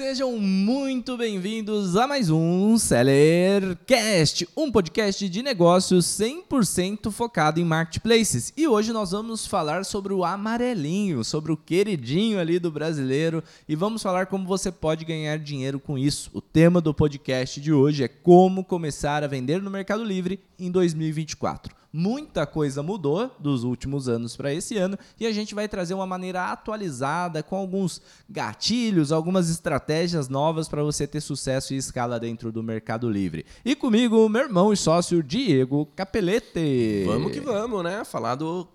Sejam muito bem-vindos a mais um Sellercast, um podcast de negócios 100% focado em marketplaces. E hoje nós vamos falar sobre o amarelinho, sobre o queridinho ali do brasileiro e vamos falar como você pode ganhar dinheiro com isso. O tema do podcast de hoje é como começar a vender no Mercado Livre em 2024. Muita coisa mudou dos últimos anos para esse ano e a gente vai trazer uma maneira atualizada com alguns gatilhos, algumas estratégias novas para você ter sucesso e escala dentro do Mercado Livre. E comigo, meu irmão e sócio Diego Capelete. Vamos que vamos, né? Falar do,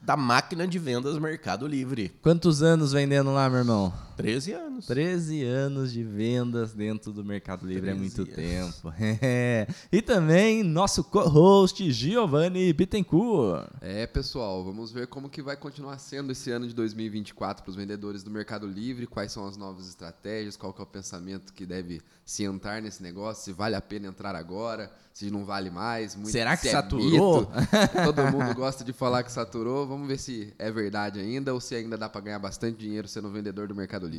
da máquina de vendas Mercado Livre. Quantos anos vendendo lá, meu irmão? 13 anos. 13 anos de vendas dentro do Mercado Livre é muito anos. tempo. É. E também nosso co-host Giovanni Bittencourt. É, pessoal, vamos ver como que vai continuar sendo esse ano de 2024 para os vendedores do Mercado Livre, quais são as novas estratégias, qual que é o pensamento que deve se entrar nesse negócio, se vale a pena entrar agora, se não vale mais. Muito, Será que saturou? É Todo mundo gosta de falar que saturou. Vamos ver se é verdade ainda ou se ainda dá para ganhar bastante dinheiro sendo vendedor do Mercado Livre.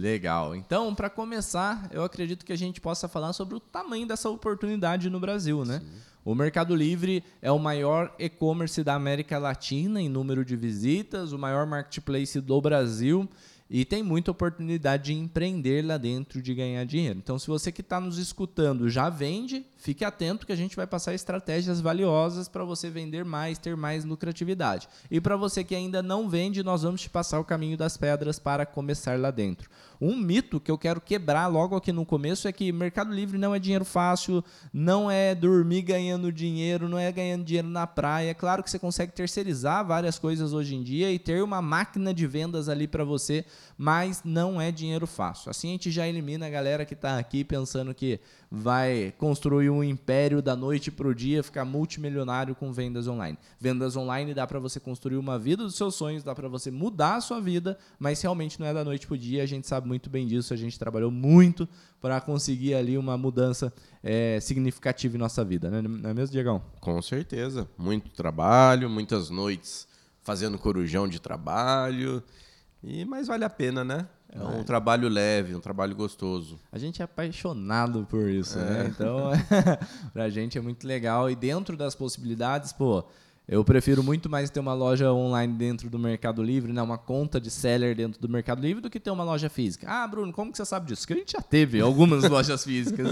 Legal. Então, para começar, eu acredito que a gente possa falar sobre o tamanho dessa oportunidade no Brasil, né? Sim. O Mercado Livre é o maior e-commerce da América Latina em número de visitas, o maior marketplace do Brasil e tem muita oportunidade de empreender lá dentro, de ganhar dinheiro. Então, se você que está nos escutando já vende, fique atento que a gente vai passar estratégias valiosas para você vender mais, ter mais lucratividade. E para você que ainda não vende, nós vamos te passar o caminho das pedras para começar lá dentro. Um mito que eu quero quebrar logo aqui no começo é que Mercado Livre não é dinheiro fácil, não é dormir ganhando dinheiro, não é ganhando dinheiro na praia. É claro que você consegue terceirizar várias coisas hoje em dia e ter uma máquina de vendas ali para você, mas não é dinheiro fácil. Assim a gente já elimina a galera que está aqui pensando que vai construir um império da noite para o dia, ficar multimilionário com vendas online. Vendas online dá para você construir uma vida dos seus sonhos, dá para você mudar a sua vida, mas realmente não é da noite para o dia. A gente sabe muito bem disso, a gente trabalhou muito para conseguir ali uma mudança é, significativa em nossa vida, né? não é mesmo, Diegão? Com certeza. Muito trabalho, muitas noites fazendo corujão de trabalho. E mas vale a pena, né? É um trabalho leve, um trabalho gostoso. A gente é apaixonado por isso, né? é. né? Então, pra gente é muito legal. E dentro das possibilidades, pô, eu prefiro muito mais ter uma loja online dentro do Mercado Livre, né? uma conta de seller dentro do Mercado Livre, do que ter uma loja física. Ah, Bruno, como que você sabe disso? Que a gente já teve algumas lojas físicas.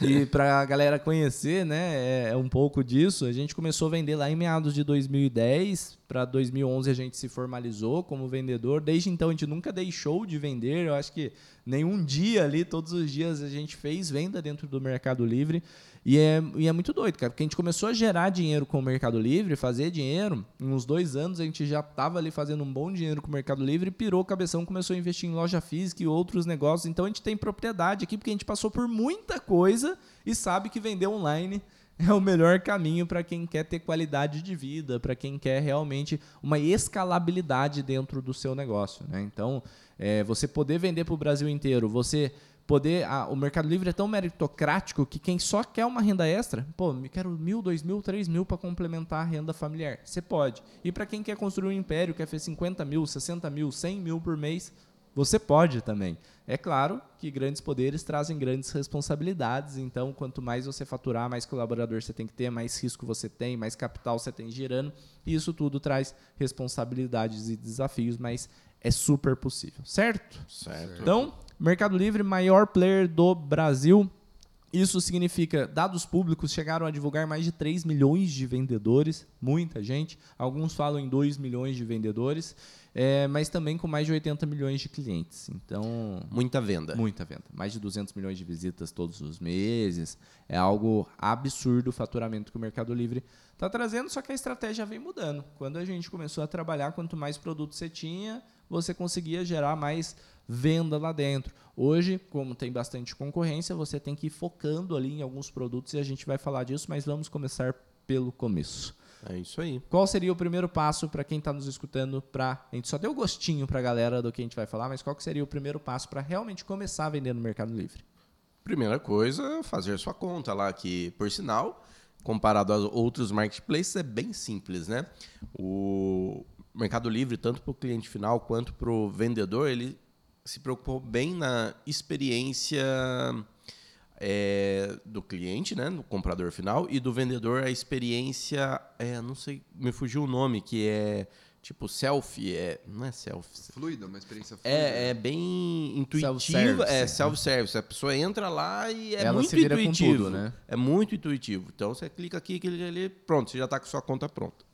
E, e para a galera conhecer né, é, é um pouco disso, a gente começou a vender lá em meados de 2010. Para 2011 a gente se formalizou como vendedor. Desde então a gente nunca deixou de vender. Eu acho que nenhum dia ali, todos os dias a gente fez venda dentro do Mercado Livre. E é, e é muito doido, cara, porque a gente começou a gerar dinheiro com o Mercado Livre, fazer dinheiro. Em uns dois anos a gente já estava ali fazendo um bom dinheiro com o Mercado Livre, pirou o cabeção, começou a investir em loja física e outros negócios. Então a gente tem propriedade aqui, porque a gente passou por muita coisa e sabe que vender online é o melhor caminho para quem quer ter qualidade de vida, para quem quer realmente uma escalabilidade dentro do seu negócio. Né? Então, é, você poder vender para o Brasil inteiro, você poder. O Mercado Livre é tão meritocrático que quem só quer uma renda extra, pô, me quero mil, dois mil, três mil para complementar a renda familiar. Você pode. E para quem quer construir um império, quer fazer 50 mil, 60 mil, 100 mil por mês, você pode também. É claro que grandes poderes trazem grandes responsabilidades, então quanto mais você faturar, mais colaborador você tem que ter, mais risco você tem, mais capital você tem girando, e isso tudo traz responsabilidades e desafios, mas é super possível, certo? Certo. Então, Mercado Livre, maior player do Brasil. Isso significa, dados públicos chegaram a divulgar mais de 3 milhões de vendedores, muita gente. Alguns falam em 2 milhões de vendedores, é, mas também com mais de 80 milhões de clientes. Então, muita venda. Muita venda. Mais de 200 milhões de visitas todos os meses. É algo absurdo o faturamento que o Mercado Livre está trazendo, só que a estratégia vem mudando. Quando a gente começou a trabalhar, quanto mais produtos você tinha, você conseguia gerar mais venda lá dentro. Hoje, como tem bastante concorrência, você tem que ir focando ali em alguns produtos e a gente vai falar disso, mas vamos começar pelo começo. É isso aí. Qual seria o primeiro passo para quem está nos escutando? Pra, a gente só deu gostinho para a galera do que a gente vai falar, mas qual seria o primeiro passo para realmente começar a vender no Mercado Livre? Primeira coisa, fazer sua conta lá, que por sinal, comparado a outros marketplaces, é bem simples, né? O Mercado Livre, tanto para o cliente final quanto para o vendedor, ele se preocupou bem na experiência é, do cliente, né, do comprador final, e do vendedor a experiência, é, não sei, me fugiu o nome, que é tipo selfie, é, não é selfie. Fluida, uma experiência fluida. É, é bem intuitiva, Self-service, é self-service. A pessoa entra lá e é Ela muito se vira com intuitivo. tudo, né? É muito intuitivo. Então você clica aqui, clica ali, pronto, você já está com sua conta pronta.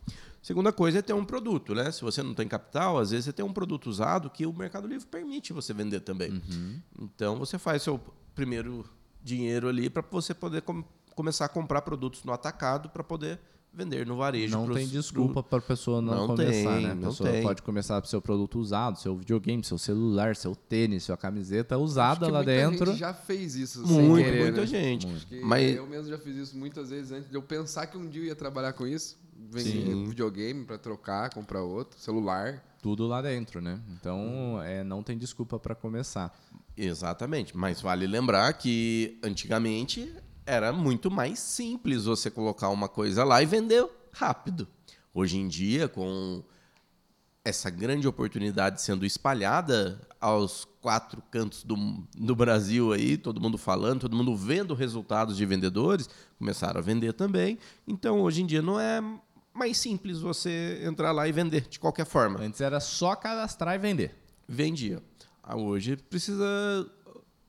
Segunda coisa é ter um produto, né? Se você não tem capital, às vezes você tem um produto usado que o Mercado Livre permite você vender também. Uhum. Então você faz seu primeiro dinheiro ali para você poder com- começar a comprar produtos no atacado para poder vender no varejo. Não pros- tem desculpa para a pessoa não, Não começar, tem, né? A não pessoa tem. pode começar com seu produto usado, seu videogame, seu celular, seu tênis, sua camiseta usada Acho que lá muita dentro. gente já fez isso sem Muito, querer, muita né? gente. Que Mas eu mesmo já fiz isso muitas vezes antes de eu pensar que um dia eu ia trabalhar com isso. Vender Sim. videogame para trocar, comprar outro, celular. Tudo lá dentro, né? Então, é, não tem desculpa para começar. Exatamente, mas vale lembrar que antigamente era muito mais simples você colocar uma coisa lá e vender rápido. Hoje em dia, com essa grande oportunidade sendo espalhada aos quatro cantos do, do Brasil aí, todo mundo falando, todo mundo vendo resultados de vendedores, começaram a vender também. Então, hoje em dia não é mais simples você entrar lá e vender de qualquer forma Antes era só cadastrar e vender. vendia. Ah, Hoje precisa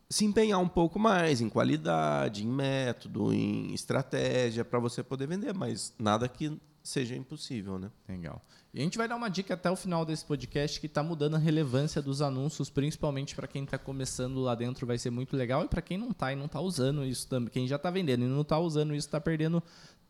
se empenhar um pouco mais em qualidade, em método, em estratégia para você poder vender, mas nada que seja impossível, né? Legal. E a gente vai dar uma dica até o final desse podcast que está mudando a relevância dos anúncios, principalmente para quem está começando lá dentro, vai ser muito legal. E para quem não está e não está usando isso também, quem já está vendendo e não está usando isso, está perdendo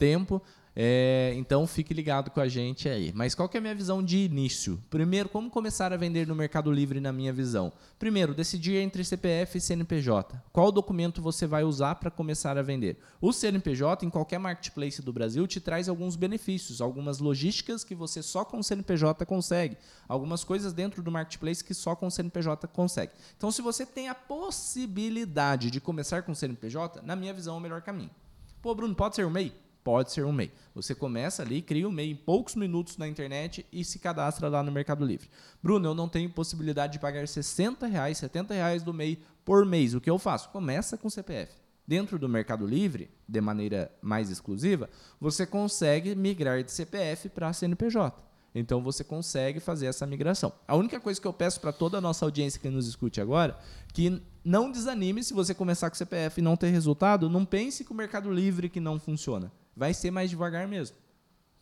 tempo. É, então fique ligado com a gente aí. Mas qual que é a minha visão de início? Primeiro, como começar a vender no Mercado Livre na minha visão? Primeiro, decidir entre CPF e CNPJ. Qual documento você vai usar para começar a vender? O CNPJ, em qualquer marketplace do Brasil, te traz alguns benefícios, algumas logísticas que você só com o CNPJ consegue, algumas coisas dentro do marketplace que só com o CNPJ consegue. Então, se você tem a possibilidade de começar com o CNPJ, na minha visão é o melhor caminho. Pô, Bruno, pode ser um MEI? Pode ser um MEI. Você começa ali, cria um MEI em poucos minutos na internet e se cadastra lá no Mercado Livre. Bruno, eu não tenho possibilidade de pagar 60 reais, 70 reais do MEI por mês. O que eu faço? Começa com CPF. Dentro do Mercado Livre, de maneira mais exclusiva, você consegue migrar de CPF para CNPJ. Então você consegue fazer essa migração. A única coisa que eu peço para toda a nossa audiência que nos escute agora, que não desanime se você começar com CPF e não ter resultado, não pense que o Mercado Livre que não funciona. Vai ser mais devagar mesmo.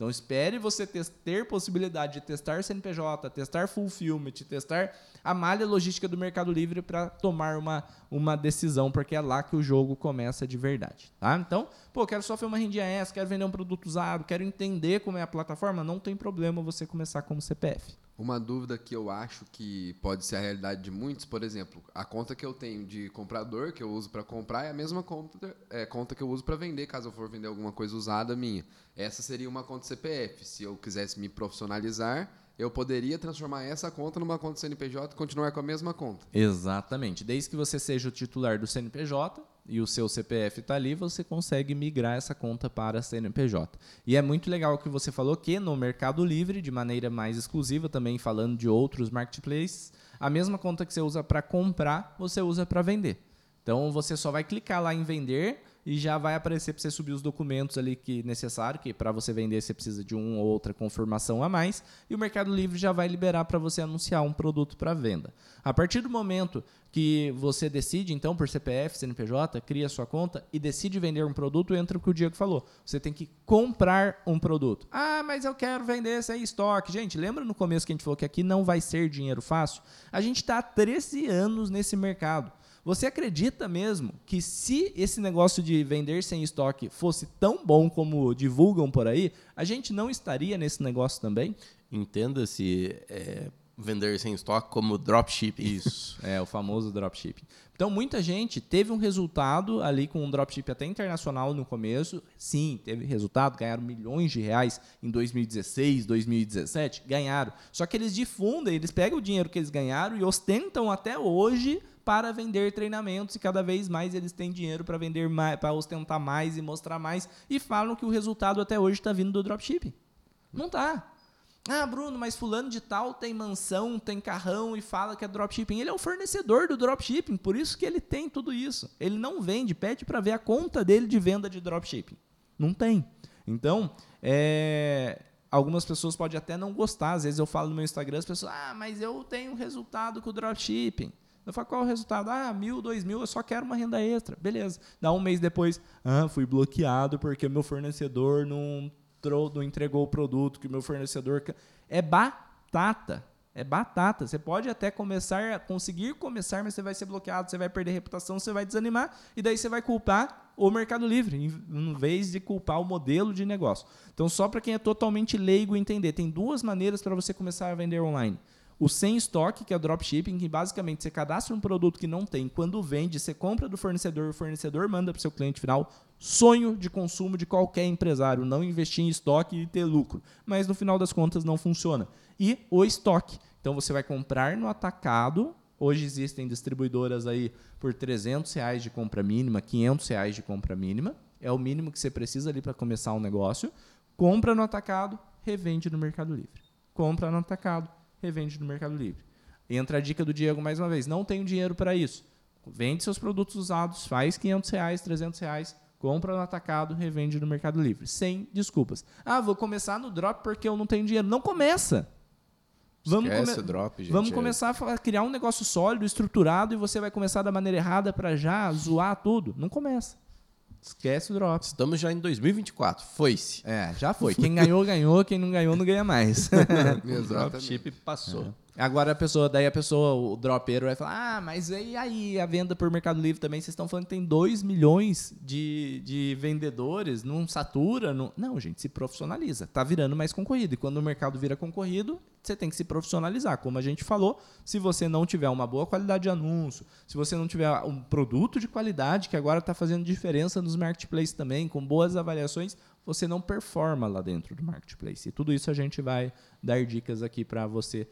Então espere você ter possibilidade de testar CNPJ, testar Fulfillment, testar a malha logística do Mercado Livre para tomar uma, uma decisão, porque é lá que o jogo começa de verdade. Tá? Então, pô, quero só fazer uma rendinha essa, quero vender um produto usado, quero entender como é a plataforma, não tem problema você começar como CPF. Uma dúvida que eu acho que pode ser a realidade de muitos, por exemplo, a conta que eu tenho de comprador, que eu uso para comprar, é a mesma conta, é, conta que eu uso para vender, caso eu for vender alguma coisa usada minha. Essa seria uma conta CPF. Se eu quisesse me profissionalizar, eu poderia transformar essa conta numa conta CNPJ e continuar com a mesma conta. Exatamente. Desde que você seja o titular do CNPJ e o seu CPF está ali, você consegue migrar essa conta para CNPJ. E é muito legal que você falou que no Mercado Livre, de maneira mais exclusiva, também falando de outros marketplaces, a mesma conta que você usa para comprar, você usa para vender. Então você só vai clicar lá em vender e já vai aparecer para você subir os documentos ali que necessário, que para você vender você precisa de uma ou outra confirmação a mais, e o Mercado Livre já vai liberar para você anunciar um produto para venda. A partir do momento que você decide, então, por CPF, CNPJ, cria sua conta e decide vender um produto, entra o que o Diego falou. Você tem que comprar um produto. Ah, mas eu quero vender sem estoque. Gente, lembra no começo que a gente falou que aqui não vai ser dinheiro fácil? A gente está há 13 anos nesse mercado. Você acredita mesmo que se esse negócio de vender sem estoque fosse tão bom como divulgam por aí, a gente não estaria nesse negócio também? Entenda-se é, vender sem estoque como dropshipping. Isso, é o famoso dropshipping. Então, muita gente teve um resultado ali com um dropshipping até internacional no começo. Sim, teve resultado, ganharam milhões de reais em 2016, 2017, ganharam. Só que eles difundem, eles pegam o dinheiro que eles ganharam e ostentam até hoje para vender treinamentos e cada vez mais eles têm dinheiro para vender mais, para ostentar mais e mostrar mais e falam que o resultado até hoje está vindo do dropshipping. Não tá. Ah, Bruno, mas fulano de tal tem mansão, tem carrão e fala que é dropshipping. Ele é o fornecedor do dropshipping, por isso que ele tem tudo isso. Ele não vende, pede para ver a conta dele de venda de dropshipping. Não tem. Então, é, algumas pessoas podem até não gostar. Às vezes eu falo no meu Instagram, as pessoas, ah, mas eu tenho resultado com o dropshipping. Eu falo, qual é o resultado? Ah, mil, dois mil, eu só quero uma renda extra. Beleza. Dá um mês depois, ah, fui bloqueado porque meu fornecedor não não entregou o produto que o meu fornecedor. É batata. É batata. Você pode até começar, conseguir começar, mas você vai ser bloqueado, você vai perder reputação, você vai desanimar, e daí você vai culpar o Mercado Livre, em vez de culpar o modelo de negócio. Então, só para quem é totalmente leigo entender, tem duas maneiras para você começar a vender online. O sem estoque, que é o dropshipping, que basicamente você cadastra um produto que não tem, quando vende, você compra do fornecedor, o fornecedor manda para o seu cliente final. Sonho de consumo de qualquer empresário, não investir em estoque e ter lucro. Mas no final das contas não funciona. E o estoque. Então você vai comprar no atacado. Hoje existem distribuidoras aí por 300 reais de compra mínima, 500 reais de compra mínima. É o mínimo que você precisa ali para começar um negócio. Compra no atacado, revende no Mercado Livre. Compra no atacado, revende no Mercado Livre. Entra a dica do Diego mais uma vez. Não tenho dinheiro para isso. Vende seus produtos usados, faz 500 reais, 300 reais, compra no atacado, revende no Mercado Livre. Sem desculpas. Ah, vou começar no drop porque eu não tenho dinheiro. Não começa. Vamos, come drop, gente, vamos é. começar a criar um negócio sólido, estruturado, e você vai começar da maneira errada para já zoar tudo. Não começa. Esquece o drop. Estamos já em 2024. Foi-se. É, já foi. Quem ganhou, ganhou. Quem não ganhou, não ganha mais. o dropship passou. É. Agora a pessoa, daí a pessoa, o dropeiro vai falar: Ah, mas e aí a venda por Mercado Livre também? Vocês estão falando que tem 2 milhões de, de vendedores, não satura? Não... não, gente, se profissionaliza. Tá virando mais concorrido. E quando o mercado vira concorrido, você tem que se profissionalizar. Como a gente falou, se você não tiver uma boa qualidade de anúncio, se você não tiver um produto de qualidade, que agora está fazendo diferença nos marketplaces também, com boas avaliações, você não performa lá dentro do marketplace. E tudo isso a gente vai dar dicas aqui para você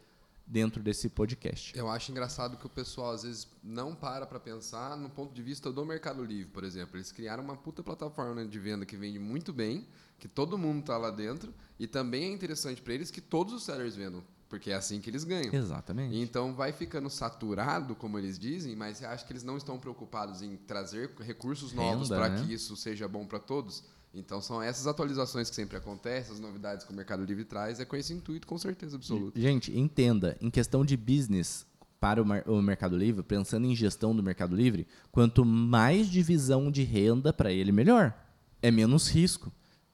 dentro desse podcast. Eu acho engraçado que o pessoal às vezes não para para pensar no ponto de vista do Mercado Livre, por exemplo. Eles criaram uma puta plataforma de venda que vende muito bem, que todo mundo está lá dentro, e também é interessante para eles que todos os sellers vendam, porque é assim que eles ganham. Exatamente. Então vai ficando saturado, como eles dizem, mas acho que eles não estão preocupados em trazer recursos novos para né? que isso seja bom para todos. Então são essas atualizações que sempre acontecem, as novidades que o Mercado Livre traz, é com esse intuito, com certeza absoluta. Gente, entenda, em questão de business para o, Mercado Livre, pensando em gestão do Mercado Livre, quanto mais divisão de renda para ele, melhor. É menos risco.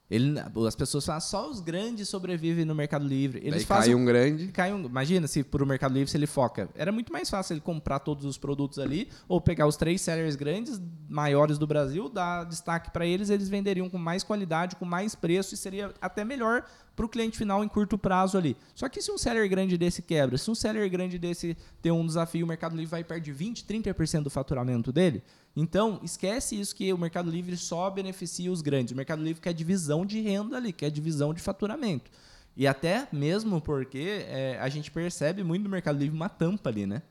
Ele, as pessoas falam, só os grandes sobrevivem no Mercado Livre. Eles Daí fazem, cai um grande. Cai um, imagina se para o Mercado Livre se ele foca. Era muito mais fácil ele comprar todos os produtos ali, ou pegar os três sellers grandes, maiores do Brasil, dar destaque para eles, eles venderiam com mais qualidade, com mais preço e seria até melhor para o cliente final em curto prazo ali. Só que se um seller grande desse quebra, se um seller grande desse tem um desafio, o Mercado Livre vai perder 20, 30% do faturamento dele. Então, esquece isso que o Mercado Livre só beneficia os grandes. O Mercado Livre quer divisão de renda ali, quer divisão de faturamento. E até mesmo porque é, a gente percebe muito no Mercado Livre uma tampa ali, né?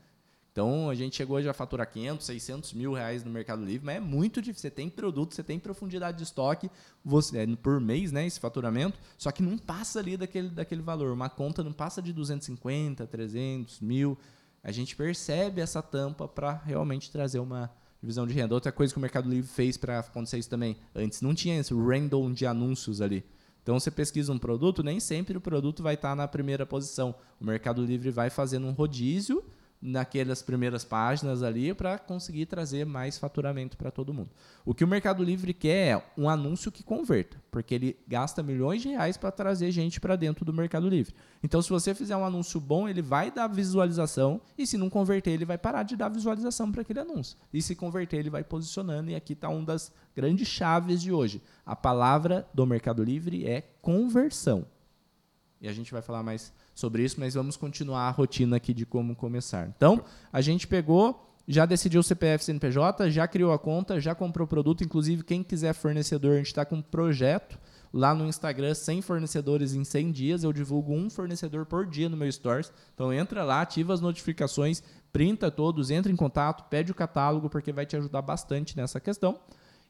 Então, a gente chegou já a faturar 500, 600 mil reais no Mercado Livre, mas é muito difícil. Você tem produto, você tem profundidade de estoque você, é, por mês, né, esse faturamento, só que não passa ali daquele, daquele valor. Uma conta não passa de 250, 300, mil. A gente percebe essa tampa para realmente trazer uma divisão de renda. Outra coisa que o Mercado Livre fez para acontecer isso também, antes não tinha esse random de anúncios ali. Então, você pesquisa um produto, nem sempre o produto vai estar na primeira posição. O Mercado Livre vai fazendo um rodízio naquelas primeiras páginas ali para conseguir trazer mais faturamento para todo mundo. O que o Mercado Livre quer é um anúncio que converta, porque ele gasta milhões de reais para trazer gente para dentro do Mercado Livre. Então, se você fizer um anúncio bom, ele vai dar visualização e se não converter, ele vai parar de dar visualização para aquele anúncio. E se converter, ele vai posicionando e aqui está uma das grandes chaves de hoje. A palavra do Mercado Livre é conversão. E a gente vai falar mais sobre isso, mas vamos continuar a rotina aqui de como começar. Então, a gente pegou, já decidiu o CPF CNPJ, já criou a conta, já comprou o produto. Inclusive, quem quiser fornecedor, a gente está com um projeto lá no Instagram, 100 fornecedores em 100 dias. Eu divulgo um fornecedor por dia no meu Stores. Então, entra lá, ativa as notificações, printa todos, entra em contato, pede o catálogo, porque vai te ajudar bastante nessa questão.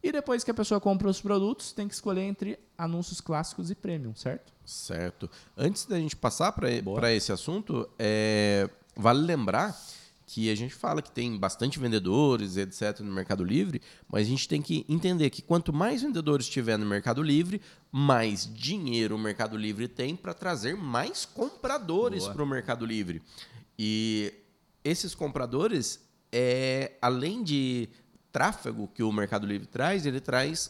E depois que a pessoa compra os produtos, tem que escolher entre anúncios clássicos e premium, certo? Certo. Antes da gente passar para esse assunto, é, vale lembrar que a gente fala que tem bastante vendedores, etc., no Mercado Livre, mas a gente tem que entender que quanto mais vendedores tiver no Mercado Livre, mais dinheiro o Mercado Livre tem para trazer mais compradores para o Mercado Livre. E esses compradores, é, além de tráfego que o Mercado Livre traz, ele traz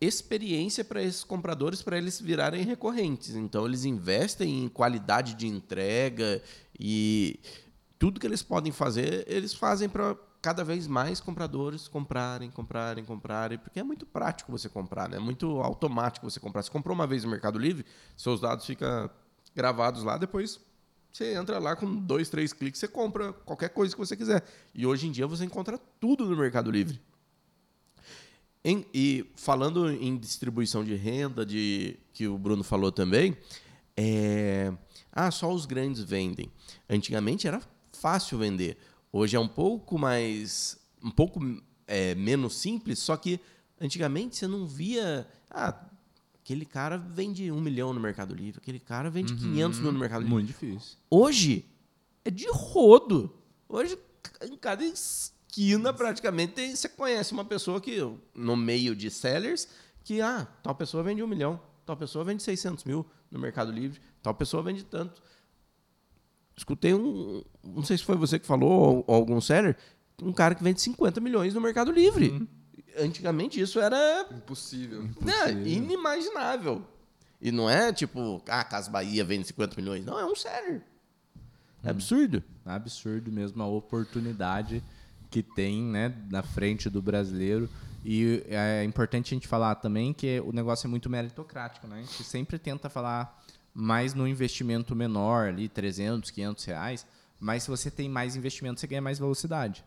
experiência para esses compradores para eles virarem recorrentes. Então eles investem em qualidade de entrega e tudo que eles podem fazer, eles fazem para cada vez mais compradores comprarem, comprarem, comprarem, porque é muito prático você comprar, né? É muito automático você comprar. Você comprou uma vez no Mercado Livre, seus dados ficam gravados lá, depois você entra lá com dois, três cliques, você compra qualquer coisa que você quiser. E hoje em dia você encontra tudo no Mercado Livre. Em, e falando em distribuição de renda, de que o Bruno falou também, é, ah, só os grandes vendem. Antigamente era fácil vender. Hoje é um pouco mais. um pouco é, menos simples, só que antigamente você não via. Ah, aquele cara vende um milhão no Mercado Livre, aquele cara vende uhum, 500 mil no Mercado Livre. Muito difícil. Hoje é de rodo. Hoje, em cada esquina, praticamente, tem, você conhece uma pessoa que, no meio de sellers, que, ah, tal pessoa vende um milhão, tal pessoa vende 600 mil no Mercado Livre, tal pessoa vende tanto escutei um. Não sei se foi você que falou ou, algum seller, um cara que vende 50 milhões no Mercado Livre. Uhum. Antigamente isso era. Impossível. Né, inimaginável. E não é tipo, ah, a Casa Bahia vende 50 milhões. Não, é um seller. É hum. absurdo. É absurdo mesmo a oportunidade que tem né, na frente do brasileiro. E é importante a gente falar também que o negócio é muito meritocrático. Né? A gente sempre tenta falar mais no investimento menor, ali 300, 500 reais. Mas se você tem mais investimento, você ganha mais velocidade.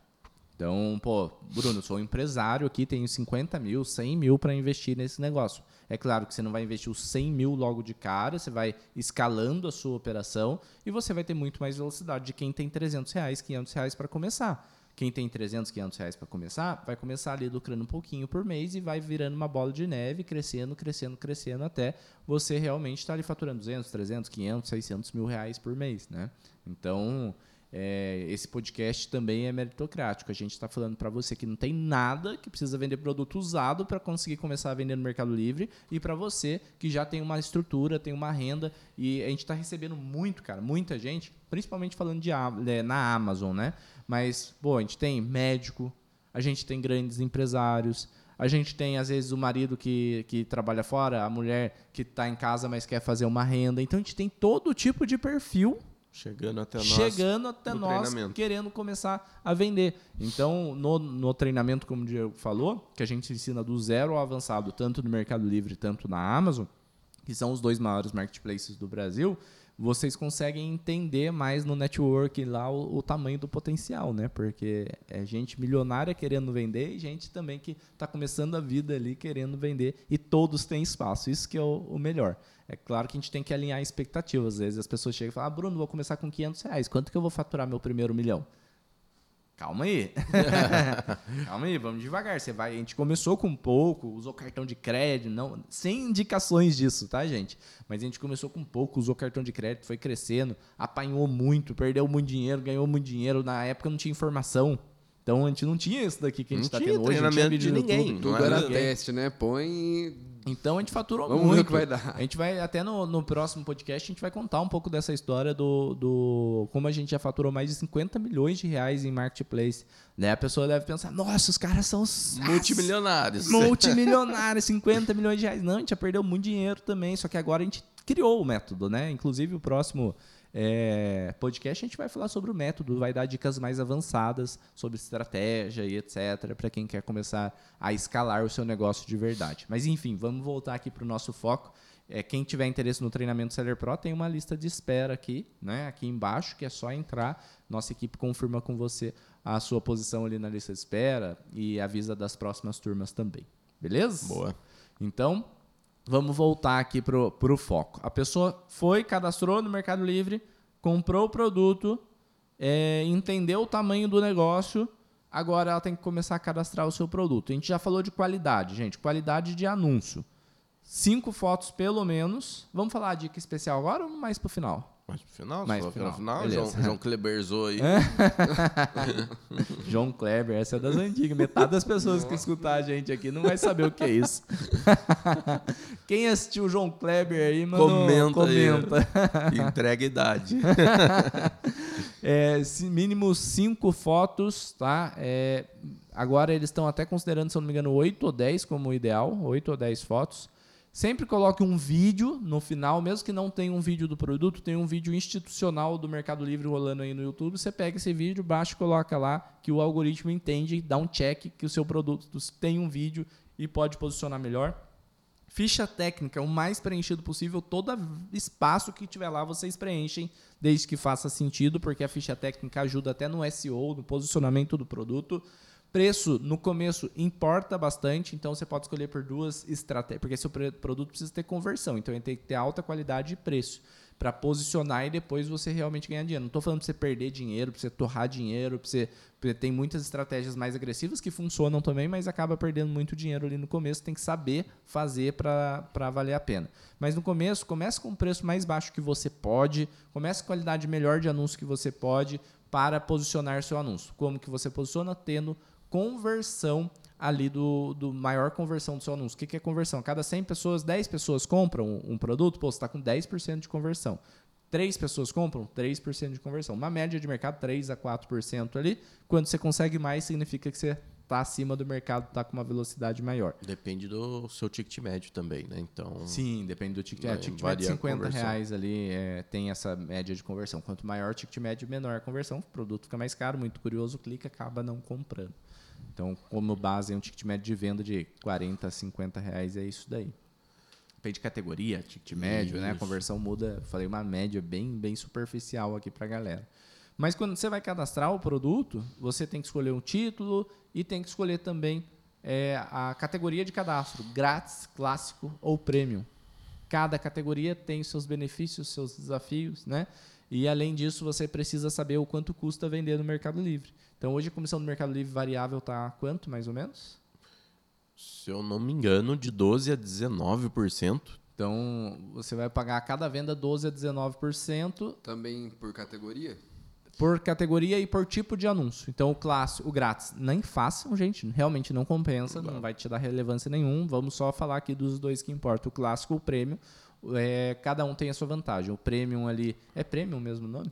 Então, pô, Bruno, sou um empresário aqui, tenho 50 mil, 100 mil para investir nesse negócio. É claro que você não vai investir os 100 mil logo de cara, você vai escalando a sua operação e você vai ter muito mais velocidade de quem tem 300 reais, 500 reais para começar. Quem tem 300, 500 reais para começar, vai começar ali lucrando um pouquinho por mês e vai virando uma bola de neve, crescendo, crescendo, crescendo, até você realmente estar tá ali faturando 200, 300, 500, 600 mil reais por mês. Né? Então, é, esse podcast também é meritocrático. A gente está falando para você que não tem nada, que precisa vender produto usado para conseguir começar a vender no Mercado Livre, e para você que já tem uma estrutura, tem uma renda, e a gente está recebendo muito, cara, muita gente, principalmente falando de, é, na Amazon, né? Mas, pô, a gente tem médico, a gente tem grandes empresários, a gente tem, às vezes, o marido que, que trabalha fora, a mulher que está em casa, mas quer fazer uma renda. Então, a gente tem todo tipo de perfil chegando até nós, chegando até nós querendo começar a vender. Então, no, no treinamento, como o Diego falou, que a gente ensina do zero ao avançado, tanto no Mercado Livre, tanto na Amazon, que são os dois maiores marketplaces do Brasil, vocês conseguem entender mais no network lá o, o, tamanho do potencial, né? Porque é gente milionária querendo vender e gente também que está começando a vida ali querendo vender e todos têm espaço. Isso que é o, o, melhor. É claro que a gente tem que alinhar expectativas. Às vezes as pessoas chegam e falam, ah, Bruno, vou começar com 500 reais. Quanto que eu vou faturar meu primeiro milhão? Calma aí. Calma aí, vamos devagar. Você vai, a gente começou com pouco, usou cartão de crédito, não, sem indicações disso, tá, gente? Mas a gente começou com pouco, usou cartão de crédito, foi crescendo, apanhou muito, perdeu muito dinheiro, ganhou muito dinheiro. Na época não tinha informação. Então a gente não tinha isso daqui que a gente está tendo hoje. Não tinha de ninguém. Tudo, tudo era teste, né? Põe então a gente faturou Vamos muito. ver o que vai dar. A gente vai, até no, no próximo podcast, a gente vai contar um pouco dessa história do, do como a gente já faturou mais de 50 milhões de reais em marketplace. Né? A pessoa deve pensar, nossa, os caras são multimilionários. Multimilionários, 50 milhões de reais. Não, a gente já perdeu muito dinheiro também, só que agora a gente criou o método, né? Inclusive o próximo é, podcast, a gente vai falar sobre o método, vai dar dicas mais avançadas sobre estratégia e etc., para quem quer começar a escalar o seu negócio de verdade. Mas enfim, vamos voltar aqui para o nosso foco. É, quem tiver interesse no treinamento Seller Pro tem uma lista de espera aqui, né, aqui embaixo, que é só entrar. Nossa equipe confirma com você a sua posição ali na lista de espera e avisa das próximas turmas também. Beleza? Boa. Então, vamos voltar aqui pro, pro foco. A pessoa foi, cadastrou no Mercado Livre, comprou o produto, é, entendeu o tamanho do negócio, Agora ela tem que começar a cadastrar o seu produto. A gente já falou de qualidade, gente. Qualidade de anúncio. Cinco fotos pelo menos. Vamos falar a dica especial agora ou mais pro final? Mais pro final, Mais mais pro final, final. João, João Kleberzou aí. João Kleber, essa é das antigas. Metade das pessoas que escutar a gente aqui não vai saber o que é isso. Quem assistiu o João Kleber aí, mano, Comenta aí. comenta. Entrega a idade. É, mínimo cinco fotos, tá? É, agora eles estão até considerando, se eu não me engano, 8 ou 10 como ideal, 8 ou 10 fotos. Sempre coloque um vídeo no final, mesmo que não tenha um vídeo do produto, tem um vídeo institucional do Mercado Livre rolando aí no YouTube. Você pega esse vídeo, baixa e coloca lá, que o algoritmo entende, dá um check que o seu produto tem um vídeo e pode posicionar melhor. Ficha técnica, o mais preenchido possível. Todo espaço que tiver lá, vocês preenchem, desde que faça sentido, porque a ficha técnica ajuda até no SEO, no posicionamento do produto. Preço, no começo, importa bastante, então você pode escolher por duas estratégias, porque seu produto precisa ter conversão, então ele tem que ter alta qualidade e preço para posicionar e depois você realmente ganhar dinheiro. Não estou falando para você perder dinheiro, para você torrar dinheiro, para você porque tem muitas estratégias mais agressivas que funcionam também, mas acaba perdendo muito dinheiro ali no começo. Tem que saber fazer para valer a pena. Mas no começo, comece com o preço mais baixo que você pode, comece com a qualidade melhor de anúncio que você pode para posicionar seu anúncio. Como que você posiciona? Tendo conversão ali do, do maior conversão do seu anúncio. O que, que é conversão? Cada 100 pessoas, 10 pessoas compram um, produto, pô, você está com 10% de conversão. Três pessoas compram 3% de conversão. Uma média de mercado, 3 a 4% ali. Quando você consegue mais, significa que você está acima do mercado, está com uma velocidade maior. Depende do seu ticket médio também, né? Então, Sim, depende do ticket. É, ticket médio a 50 conversão. reais ali é, tem essa média de conversão. Quanto maior o ticket médio, menor a conversão. O produto fica mais caro, muito curioso, clica, acaba não comprando. Então, como base, um ticket médio de venda de 40 a 50 reais é isso daí. Depende de categoria, ticket médio, né? A Isso. conversão muda, falei uma média bem, bem superficial aqui pra galera. Mas quando você vai cadastrar o produto, você tem que escolher um título e tem que escolher também é, a categoria de cadastro, grátis, clássico ou premium. Cada categoria tem seus benefícios, seus desafios, né? E além disso, você precisa saber o quanto custa vender no Mercado Livre. Então, hoje a comissão do Mercado Livre variável está quanto, mais ou menos? se eu não me engano, de 12 a 19%. Então, você vai pagar a cada venda 12 a 19% Também por categoria? por categoria e por tipo de anúncio. Então, o clássico, o grátis, nem façam, gente, realmente não compensa, não vai te dar relevância nenhum. Vamos só falar aqui dos dois que importam, o clássico e o premium. É, cada um tem a sua vantagem. O premium ali, é premium mesmo o nome?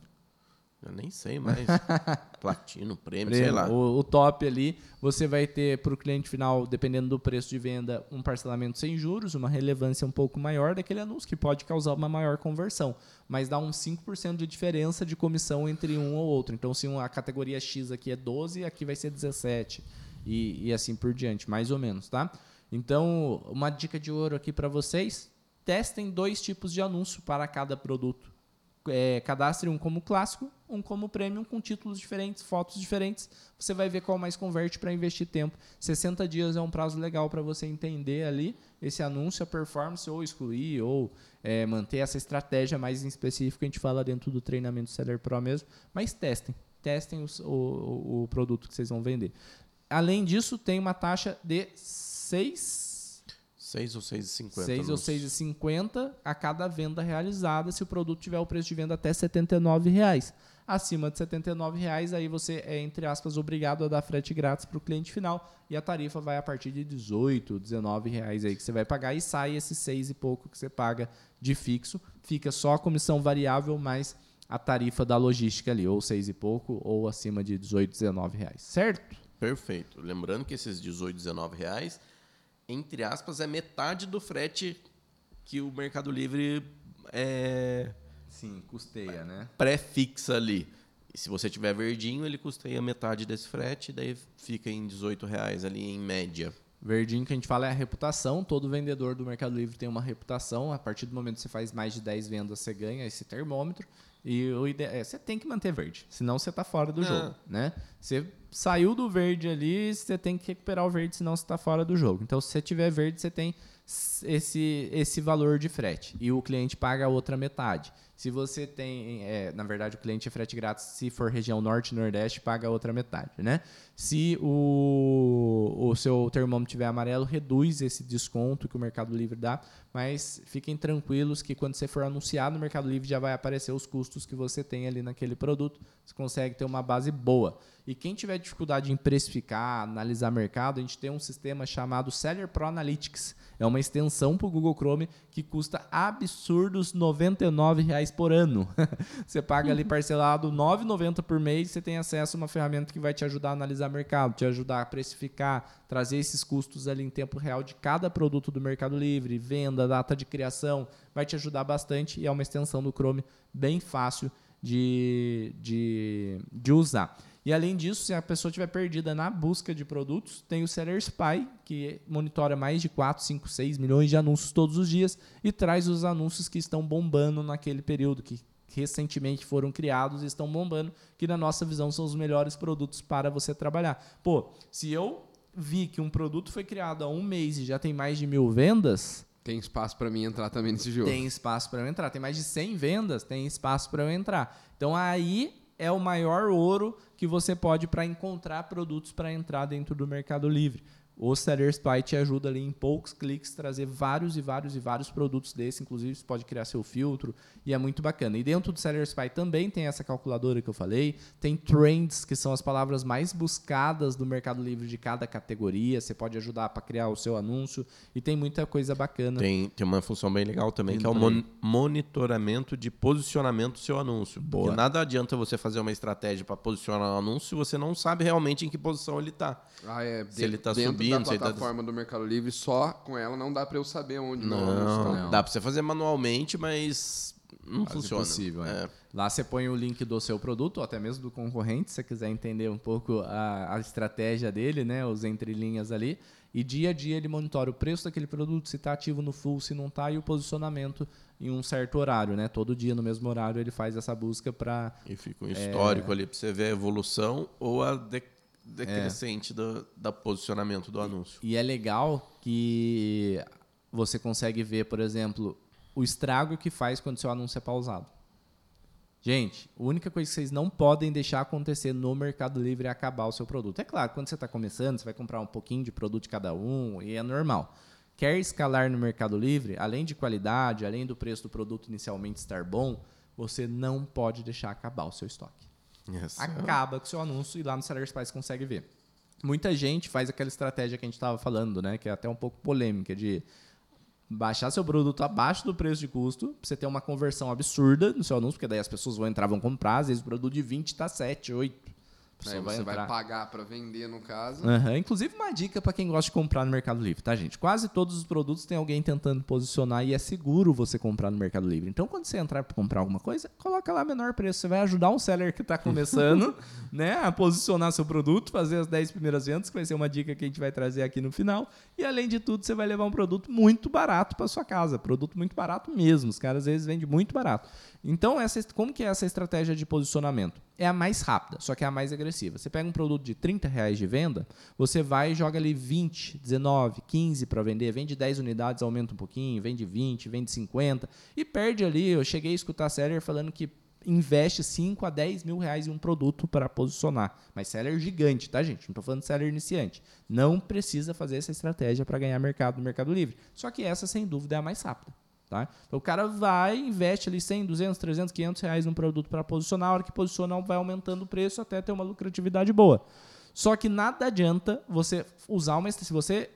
Eu nem sei mais. Platino, prêmio, sei lá. O, o top ali, você vai ter para o cliente final, dependendo do preço de venda, um parcelamento sem juros, uma relevância um pouco maior daquele anúncio, que pode causar uma maior conversão. Mas dá uns 5% de diferença de comissão entre um ou outro. Então, se a categoria X aqui é 12, aqui vai ser 17. E, e assim por diante, mais ou menos, tá? Então, uma dica de ouro aqui para vocês: testem dois tipos de anúncio para cada produto é, cadastre um como clássico, um como premium, com títulos diferentes, fotos diferentes. Você vai ver qual mais converte para investir tempo. 60 dias é um prazo legal para você entender ali esse anúncio, a performance, ou excluir, ou é, manter essa estratégia mais em específico. A gente fala dentro do treinamento Seller Pro mesmo. Mas testem. Testem os- o, o- produto que vocês vão vender. Além disso, tem uma taxa de 6 6 ou 6,50. 6 ou nos- 6,50 a cada venda realizada se o produto tiver o preço de venda até 79 reais. Acima de 79 reais, aí você é, entre aspas, obrigado a dar frete grátis para o cliente final e a tarifa vai a partir de R$ 18, 19 reais aí que você vai pagar e sai esses seis e pouco que você paga de fixo. Fica só a comissão variável mais a tarifa da logística ali, ou seis e pouco, ou acima de 18, 19 reais, certo? Perfeito. Lembrando que esses 18, 19 reais, entre aspas, é metade do frete que o Mercado Livre é, Sim, custeia, né? pré-fixa ali. E se você tiver verdinho, ele custeia metade desse frete, daí fica em 18 reais ali em média. Verdinho que a gente fala é a reputação. Todo vendedor do Mercado Livre tem uma reputação. A partir do momento que você faz mais de 10 vendas, você ganha esse termômetro. E o ide- é, você tem que manter verde, senão você está fora do É. jogo, né? Você saiu do verde ali, você tem que recuperar o verde, senão você está fora do jogo. Então, se você tiver verde, você tem esse, esse valor de frete e o cliente paga a outra metade. Se você tem, é, na verdade, o cliente é frete grátis, se for região norte e nordeste, paga a outra metade, né? Se o, o seu termômetro tiver amarelo, reduz esse desconto que o Mercado Livre dá, mas fiquem tranquilos que quando você for anunciar no Mercado Livre já vai aparecer os custos que você tem ali naquele produto, você consegue ter uma base boa. E quem tiver dificuldade em precificar, analisar mercado, a gente tem um sistema chamado Seller Pro Analytics. É uma extensão para o Google Chrome que custa absurdos R$ 99,00 por ano. você paga ali parcelado R$ 9,90 por mês, você tem acesso a uma ferramenta que vai te ajudar a analisar mercado, te ajudar a precificar, trazer esses custos ali em tempo real de cada produto do Mercado Livre, venda, data de criação, vai te ajudar bastante e é uma extensão do Chrome bem fácil de, de, de usar. E além disso, se a pessoa estiver perdida na busca de produtos, tem o Seller Spy, que monitora mais de 4, 5, 6 milhões de anúncios todos os dias e traz os anúncios que estão bombando naquele período, que recentemente foram criados e estão bombando, que na nossa visão são os melhores produtos para você trabalhar. Pô, se eu vi que um produto foi criado há um mês e já tem mais de mil vendas, tem espaço para mim entrar também nesse jogo. Tem espaço para eu entrar. Tem mais de 100 vendas, tem espaço para eu entrar. Então aí é o maior ouro que você pode para encontrar produtos para entrar dentro do Mercado Livre. O Seller Spy te ajuda ali em poucos cliques trazer vários e vários e vários produtos desse, inclusive você pode criar seu filtro e é muito bacana. E dentro do Seller Spy também tem essa calculadora que eu falei, tem trends, que são as palavras mais buscadas do Mercado Livre de cada categoria, você pode ajudar para criar o seu anúncio e tem muita coisa bacana. Tem, tem uma função bem legal também, que é o mon monitoramento de posicionamento do seu anúncio. Boa. Porque nada adianta você fazer uma estratégia para posicionar um anúncio se você não sabe realmente em que posição ele está. Ah, é. Se ele está subindo subindo. Da plataforma tá... do Mercado Livre, só com ela não dá para eu saber onde não. Não, não. dá para você fazer manualmente, mas não Quase funciona. Impossível, é. É. Lá você põe o link do seu produto, ou até mesmo do concorrente, se você quiser entender um pouco a, a estratégia dele, né, os entrelinhas ali. E dia a dia ele monitora o preço daquele produto, se está ativo no full, se não está, e o posicionamento em um certo horário, né? Todo dia no mesmo horário ele faz essa busca para e fica um histórico é... ali para você ver a evolução ou a de decrescente é. do, do posicionamento do anúncio. E é legal que você consegue ver, por exemplo, o estrago que faz quando seu anúncio é pausado. Gente, a única coisa que vocês não podem deixar acontecer no Mercado Livre é acabar o seu produto. É claro, quando você está começando, você vai comprar um pouquinho de produto de cada um e é normal. Quer escalar no Mercado Livre, além de qualidade, além do preço do produto inicialmente estar bom, você não pode deixar acabar o seu estoque. Yes. Acaba com o seu anúncio e lá no Seller Spice consegue ver. Muita gente faz aquela estratégia que a gente estava falando, né? Que é até um pouco polêmica, de baixar seu produto abaixo do preço de custo, pra você ter uma conversão absurda no seu anúncio, porque daí as pessoas vão entrar, vão comprar, às vezes o produto de 20 está 7, 8. Você, vai, você vai, pagar para vender, no caso. Uhum. Inclusive, uma dica para quem gosta de comprar no Mercado Livre, tá, gente? Quase todos os produtos tem alguém tentando posicionar e é seguro você comprar no Mercado Livre. Então, quando você entrar para comprar alguma coisa, coloca lá menor preço. Você vai ajudar um seller que está começando né, a posicionar seu produto, fazer as 10 primeiras vendas, que vai ser uma dica que a gente vai trazer aqui no final. E, além de tudo, você vai levar um produto muito barato para sua casa. Produto muito barato mesmo. Os caras, às vezes, vendem muito barato. Então, essa, como que é essa estratégia de posicionamento? É a mais rápida, só que é a mais agressiva. Você pega um produto de 30 reais de venda, você vai e joga ali 20, 19, 15 para vender, vende 10 unidades, aumenta um pouquinho, vende 20, vende 50 e perde ali. Eu cheguei a escutar seller falando que investe 5 a 10 mil reais em um produto para posicionar. Mas seller gigante, tá, gente? Não estou falando de seller iniciante. Não precisa fazer essa estratégia para ganhar mercado no Mercado Livre. Só que essa, sem dúvida, é a mais rápida. Tá? Então o cara vai, investe ali 100, 200, 300, 500 reais num produto para posicionar, a hora que posiciona vai aumentando o preço até ter uma lucratividade boa. Só que nada adianta você usar uma... Se você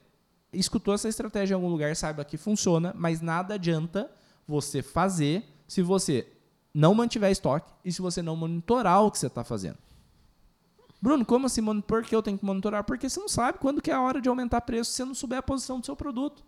escutou essa estratégia em algum lugar, saiba que funciona, mas nada adianta você fazer se você não mantiver estoque e se você não monitorar o que você está fazendo. Bruno, como assim? Por que eu tenho que monitorar? Porque você não sabe quando que é a hora de aumentar preço se você não souber a posição do seu produto.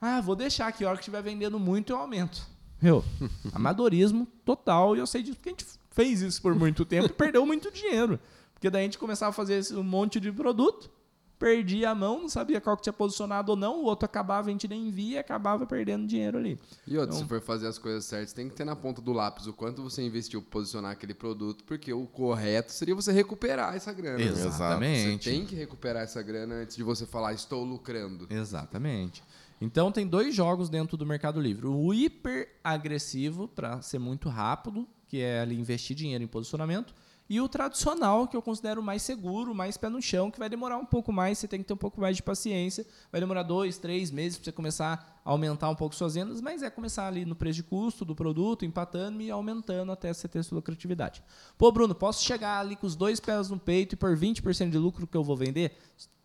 Ah, vou deixar que a hora que estiver vendendo muito eu aumento. Meu, amadorismo total. E eu sei disso porque a gente fez isso por muito tempo e perdeu muito dinheiro. Porque daí a gente começava a fazer um monte de produto, perdia a mão, não sabia qual que tinha posicionado ou não, o outro acabava, a gente nem via e acabava perdendo dinheiro ali. E outro, então, se for fazer as coisas certas, tem que ter na ponta do lápis o quanto você investiu para posicionar aquele produto, porque o correto seria você recuperar essa grana. Exatamente. Você tem que recuperar essa grana antes de você falar, estou lucrando. Exatamente. Então tem dois jogos dentro do Mercado Livre. O hiper agressivo, para ser muito rápido, que é ali investir dinheiro em posicionamento, e o tradicional, que eu considero mais seguro, mais pé no chão, que vai demorar um pouco mais, você tem que ter um pouco mais de paciência. Vai demorar dois, três meses para você começar a aumentar um pouco suas vendas, mas é começar ali no preço de custo do produto, empatando e aumentando até você ter sua lucratividade. Pô, Bruno, posso chegar ali com os dois pés no peito e por 20% de lucro que eu vou vender?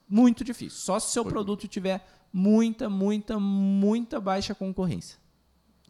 Muito difícil. Só se o seu produto tiver muita, muita, muita baixa concorrência.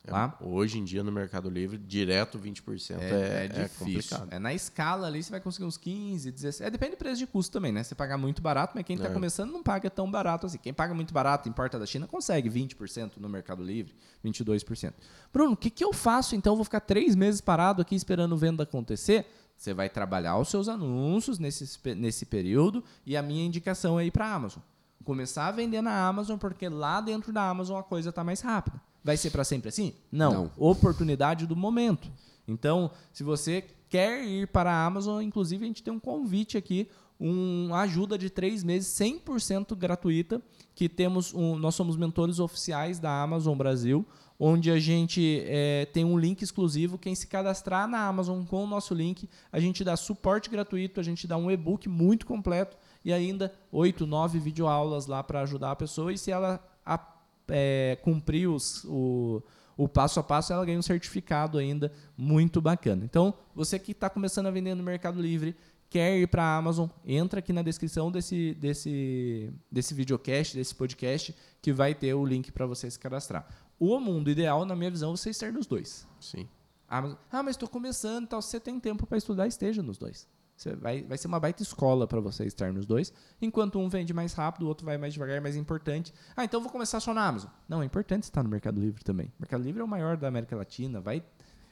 Tá? É, hoje em dia no Mercado Livre, direto 20% é, é, é difícil. É. É, na escala ali você vai conseguir uns 15, 16. É, depende do preço de custo também, né? Você pagar muito barato, mas quem está é. começando não paga tão barato assim. Quem paga muito barato, importa da China, consegue 20% no Mercado Livre, 22%. Bruno, o que, que eu faço então? Eu vou ficar três meses parado aqui esperando venda acontecer? Você vai trabalhar os seus anúncios nesse, nesse período e a minha indicação é ir para a Amazon. Começar a vender na Amazon, porque lá dentro da Amazon a coisa está mais rápida. Vai ser para sempre assim? Não. Não. Oportunidade do momento. Então, se você quer ir para a Amazon, inclusive a gente tem um convite aqui, uma ajuda de três meses 100% gratuita, que temos um, nós somos mentores oficiais da Amazon Brasil, onde a gente é, tem um link exclusivo. Quem se cadastrar na Amazon com o nosso link, a gente dá suporte gratuito, a gente dá um e-book muito completo e ainda oito, nove videoaulas lá para ajudar a pessoa. E se ela a, é, cumprir os, o, o passo a passo, ela ganha um certificado ainda muito bacana. Então, você que está começando a vender no Mercado Livre, quer ir para a Amazon, entra aqui na descrição desse, desse, desse videocast, desse podcast, que vai ter o link para você se cadastrar. O mundo ideal, na minha visão, é você estar nos dois. Sim. Ah, mas estou começando, então você tem tempo para estudar, esteja nos dois. Vai, vai ser uma baita escola para você estar nos dois. Enquanto um vende mais rápido, o outro vai mais devagar, mais importante. Ah, então vou começar só na Amazon. Não, é importante estar no Mercado Livre também. O Mercado Livre é o maior da América Latina, vai,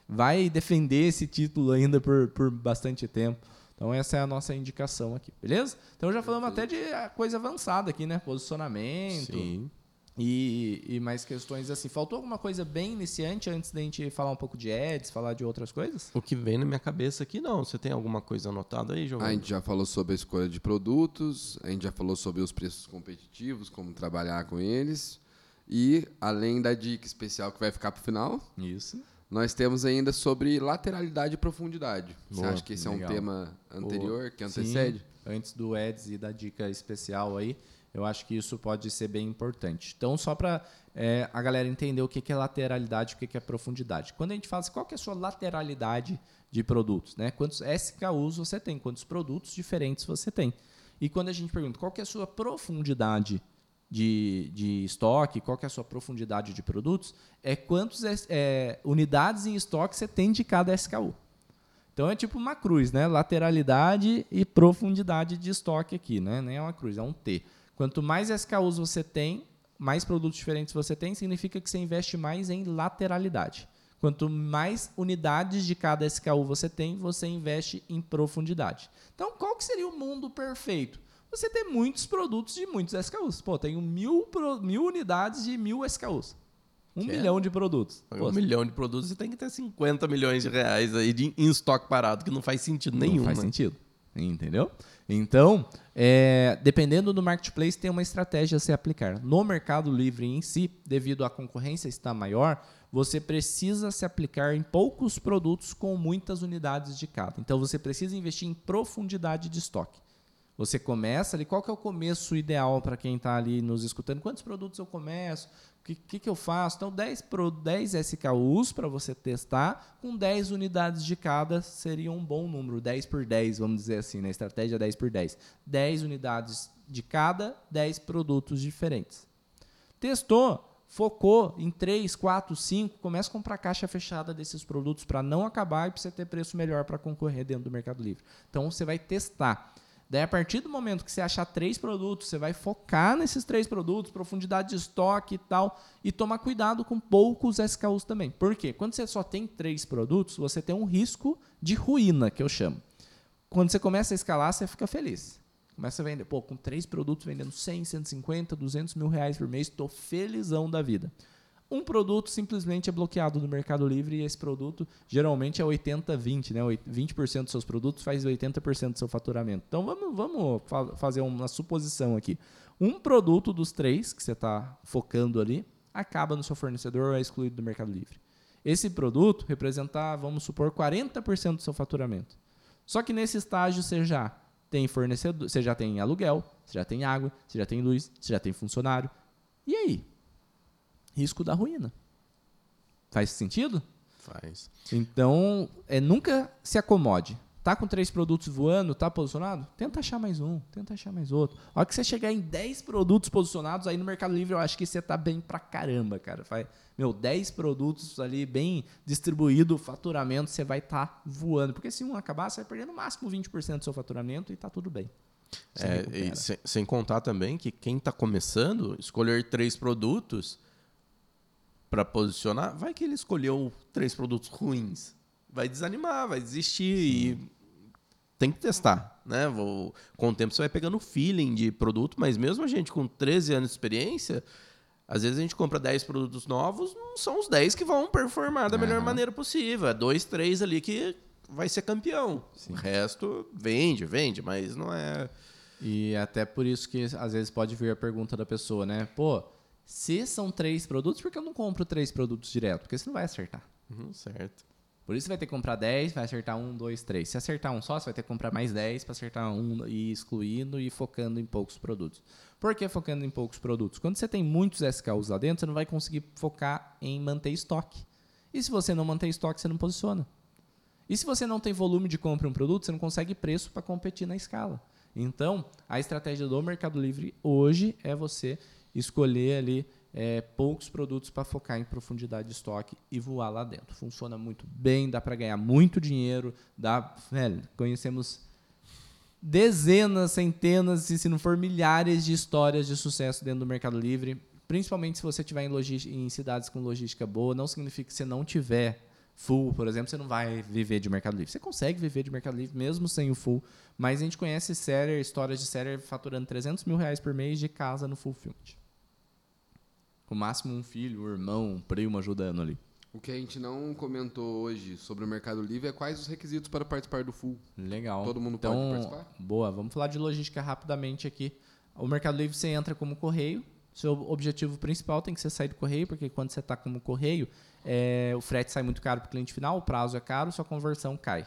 vai defender esse título ainda por, por bastante tempo. Então essa é a nossa indicação aqui, beleza? Então já falamos até de coisa avançada aqui, né? Posicionamento. Sim. E, e, mais questões assim. Faltou alguma coisa bem iniciante antes da gente falar um pouco de ads, falar de outras coisas? O que vem na minha cabeça aqui, não. Você tem alguma coisa anotada aí, Giovanni? A gente já falou sobre a escolha de produtos, a gente já falou sobre os preços competitivos, como trabalhar com eles. E, além da dica especial que vai ficar para o final, Isso. nós temos ainda sobre lateralidade e profundidade. Boa, Você acha que esse legal. é um tema anterior, Boa. que antecede? Sim, antes do ads e da dica especial aí. Eu acho que isso pode ser bem importante. Então, só para é, a galera entender o que é lateralidade e o que é profundidade. Quando a gente fala assim, qual que é a sua lateralidade de produtos? Né? Quantos SKUs você tem? Quantos produtos diferentes você tem? E quando a gente pergunta qual que é a sua profundidade de, de estoque, qual que é a sua profundidade de produtos, é quantas é, unidades em estoque você tem de cada SKU. Então é tipo uma cruz, né? Lateralidade e profundidade de estoque aqui, né? Nem é uma cruz, é um T. Quanto mais SKUs você tem, mais produtos diferentes você tem, significa que você investe mais em lateralidade. Quanto mais unidades de cada SKU você tem, você investe em profundidade. Então, qual que seria o mundo perfeito? Você tem muitos produtos de muitos SKUs. Pô, tenho mil, mil unidades de mil SKUs. Um que milhão é? de produtos. Pô, um milhão de produtos, você tem que ter 50 milhões de reais aí de, em estoque parado, que não faz sentido nenhum. Não faz né? sentido. Entendeu? Então, é, dependendo do marketplace, tem uma estratégia a se aplicar. No Mercado Livre em si, devido à concorrência estar maior, você precisa se aplicar em poucos produtos com muitas unidades de cada. Então, você precisa investir em profundidade de estoque. Você começa ali, qual que é o começo ideal para quem está ali nos escutando? Quantos produtos eu começo? O que, que, que, eu faço? Então, 10, pro, 10 SKUs para você testar, com 10 unidades de cada seria um bom número. 10 por 10, vamos dizer assim, na né? estratégia 10 por 10. 10 unidades de cada, 10 produtos diferentes. Testou, focou em 3, 4, 5, começa a comprar caixa fechada desses produtos para não acabar e para você ter preço melhor para concorrer dentro do Mercado Livre. Então, você vai testar. Daí, a partir do momento que você achar três produtos, você vai focar nesses três produtos, profundidade de estoque e tal, e tomar cuidado com poucos SKUs também. Por quê? Quando você só tem três produtos, você tem um risco de ruína, que eu chamo. Quando você começa a escalar, você fica feliz. Começa a vender, pô, com três produtos vendendo 100, 150, 200 mil reais por mês, estou felizão da vida. Um produto simplesmente é bloqueado no Mercado Livre e esse produto geralmente é 80-20, né? 20% dos seus produtos faz 80% do seu faturamento. Então vamos, vamos fa fazer uma suposição aqui. Um produto dos três que você está focando ali acaba no seu fornecedor ou é excluído do Mercado Livre. Esse produto representa, vamos supor, 40% do seu faturamento. Só que nesse estágio você já tem fornecedor, você já tem aluguel, você já tem água, você já tem luz, você já tem funcionário. E aí? Risco da ruína. Faz sentido? Faz. Então, é, nunca se acomode. Tá com três produtos voando, tá posicionado? Tenta achar mais um, tenta achar mais outro. A hora que você chegar em 10 produtos posicionados, aí no Mercado Livre eu acho que você tá bem pra caramba, cara. Faz, meu, 10 produtos ali bem distribuído, faturamento, você vai estar tá voando. Porque se um acabar, você vai perder no máximo 20% do seu faturamento e tá tudo bem. É, sem, sem, contar também que quem está começando, escolher três produtos para posicionar, vai que ele escolheu três produtos ruins. Vai desanimar, vai desistir Sim. e tem que testar, né? Vou, com o tempo você vai pegando o feeling de produto, mas mesmo a gente com 13 anos de experiência, às vezes a gente compra 10 produtos novos, não são os 10 que vão performar da uhum. melhor maneira possível. É dois, três ali que vai ser campeão. Sim. O resto vende, vende, mas não é. E até por isso que às vezes pode vir a pergunta da pessoa, né? Pô, se são três produtos, por que eu não compro três produtos direto? Porque você não vai acertar. Uhum, certo. Por isso você vai ter que comprar 10, vai acertar um, dois, três. Se acertar um só, você vai ter que comprar mais 10 para acertar um e excluindo e focando em poucos produtos. Por que focando em poucos produtos? Quando você tem muitos SKUs lá dentro, você não vai conseguir focar em manter estoque. E se você não manter estoque, você não posiciona. E se você não tem volume de compra em um produto, você não consegue preço para competir na escala. Então, a estratégia do Mercado Livre hoje é você escolher ali é, poucos produtos para focar em profundidade de estoque e voar lá dentro. Funciona muito bem, dá para ganhar muito dinheiro, dá, conhecemos dezenas, centenas, se não for milhares de histórias de sucesso dentro do Mercado Livre, principalmente se você estiver em, em cidades com logística boa, não significa que você não tiver full, por exemplo, você não vai viver de Mercado Livre. Você consegue viver de Mercado Livre mesmo sem o full, mas a gente conhece seller, histórias de seller faturando 300 mil reais por mês de casa no fulfillment com máximo um filho, um irmão, um primo ajudando ali. O que a gente não comentou hoje sobre o Mercado Livre é quais os requisitos para participar do Full. Legal. Todo mundo então, pode participar? Boa, vamos falar de logística rapidamente aqui. O Mercado Livre você entra como correio. Seu objetivo principal tem que ser sair do correio, porque quando você está como correio, é, o frete sai muito caro para o cliente final, o prazo é caro, sua conversão cai.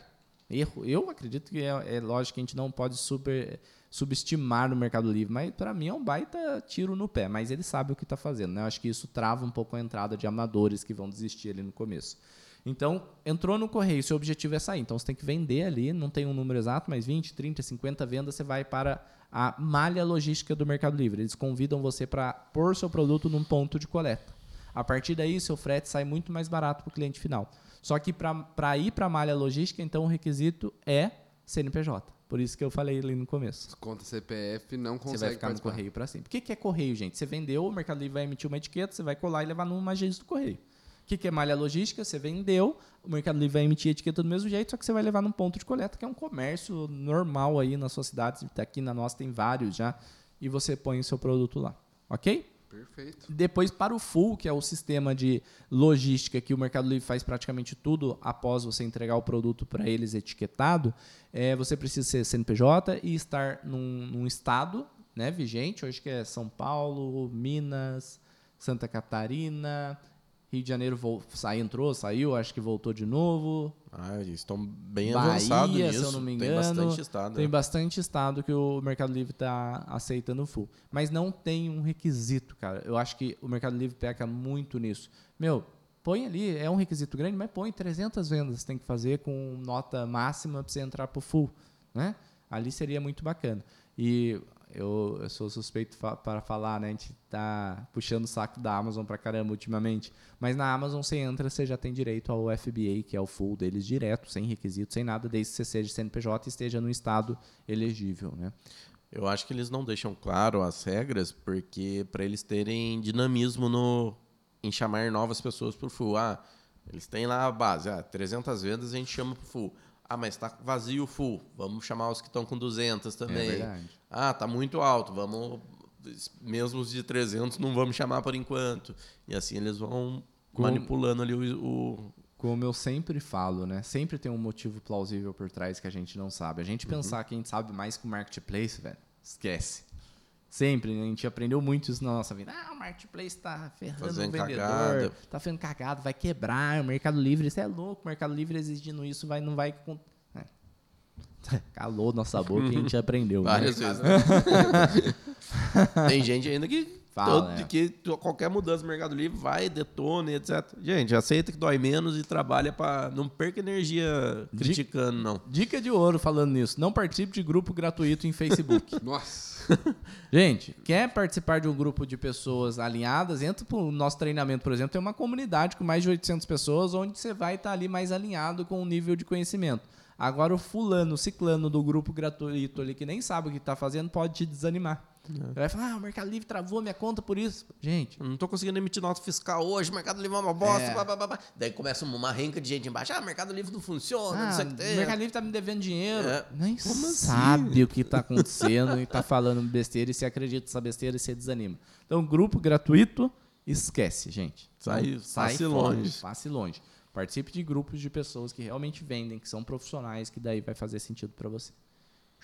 Erro. Eu acredito que é, é lógico que a gente não pode super subestimar no Mercado Livre, mas para mim é um baita tiro no pé, mas ele sabe o que está fazendo. Né? Eu acho que isso trava um pouco a entrada de amadores que vão desistir ali no começo. Então, entrou no correio, seu objetivo é sair. Então, você tem que vender ali, não tem um número exato, mas 20, 30, 50 vendas, você vai para a malha logística do Mercado Livre. Eles convidam você para pôr seu produto num ponto de coleta. A partir daí, seu frete sai muito mais barato para o cliente final. Só que para ir para a malha logística, então, o requisito é CNPJ. Por isso que eu falei ali no começo. Conta CPF não consegue Você vai ficar participar. no correio para sempre. O que é correio, gente? Você vendeu, o Mercado Livre vai emitir uma etiqueta, você vai colar e levar numa agência do correio. O que é malha logística? Você vendeu, o Mercado Livre vai emitir a etiqueta do mesmo jeito, só que você vai levar num ponto de coleta, que é um comércio normal aí na sua cidade. Aqui na nossa tem vários já. E você põe o seu produto lá. Ok? Perfeito. Depois, para o full, que é o sistema de logística que o Mercado Livre faz praticamente tudo após você entregar o produto para eles etiquetado, é, você precisa ser CNPJ e estar num, num estado né, vigente, hoje que é São Paulo, Minas, Santa Catarina, Rio de Janeiro sai, entrou, saiu, acho que voltou de novo. Ah, estão bem Bahia, avançados nisso. se eu não me engano. Tem bastante estado. Tem né? bastante estado que o Mercado Livre está aceitando full. Mas não tem um requisito, cara. Eu acho que o Mercado Livre peca muito nisso. Meu, põe ali, é um requisito grande, mas põe 300 vendas tem que fazer com nota máxima para você entrar para o full. Né? Ali seria muito bacana. E eu, eu sou suspeito fa para falar, né? A gente tá puxando o saco da Amazon para caramba ultimamente. Mas na Amazon você entra, você já tem direito ao FBA, que é o full deles direto, sem requisito, sem nada, desde que você seja CNPJ e esteja no estado elegível, né? Eu acho que eles não deixam claro as regras, porque para eles terem dinamismo no, em chamar novas pessoas para o full. Ah, eles têm lá a base, ah, 300 vendas a gente chama para o full. Ah, mas está vazio full. Vamos chamar os que estão com 200 também. É verdade. Ah, tá muito alto. Vamos mesmo os de 300 não vamos chamar por enquanto. E assim eles vão manipulando ali o, o, Como eu sempre falo, né? Sempre tem um motivo plausível por trás que a gente não sabe. A gente pensar que a gente sabe mais que o marketplace, velho, esquece. Sempre, né? a gente aprendeu muito isso na nossa vida. Ah, o marketplace tá ferrando Fazendo o vendedor, cagada. tá fazendo cagada, vai quebrar, o Mercado Livre, isso é louco, o Mercado Livre exigindo isso vai, não vai... É. Calou nossa boca e a gente aprendeu. né? várias vezes. Tem gente ainda que, Fala, todo- é. que to- qualquer mudança no Mercado Livre vai, detona, e etc. Gente, aceita que dói menos e trabalha para não perca energia criticando, não. Dica de ouro falando nisso, não participe de grupo gratuito em Facebook. Nossa. Gente, quer participar de um grupo de pessoas alinhadas? Entra pro nosso treinamento, por exemplo, tem uma comunidade com mais de 800 pessoas, onde você vai estar ali mais alinhado com o nível de conhecimento. Agora, o fulano, o ciclano do grupo gratuito ali, que nem sabe o que está fazendo, pode te desanimar. Vai falar, ah, o Mercado Livre travou minha conta por isso. Gente, Eu Não tô conseguindo emitir nota fiscal hoje, o Mercado Livre é uma bosta, É. blá, blá, blá, blá. Daí começa uma renca de gente embaixo. Ah, o Mercado Livre não funciona, não ah, sei o o que tem. Mercado Livre tá me devendo dinheiro. É. Nem Como assim? sabe o que está acontecendo e tá falando besteira e se acredita nessa besteira e se desanima. Então, grupo gratuito, esquece, gente. Sai- Então, passe fora, longe. Passe longe. Participe de grupos de pessoas que realmente vendem, que são profissionais, que daí vai fazer sentido para você.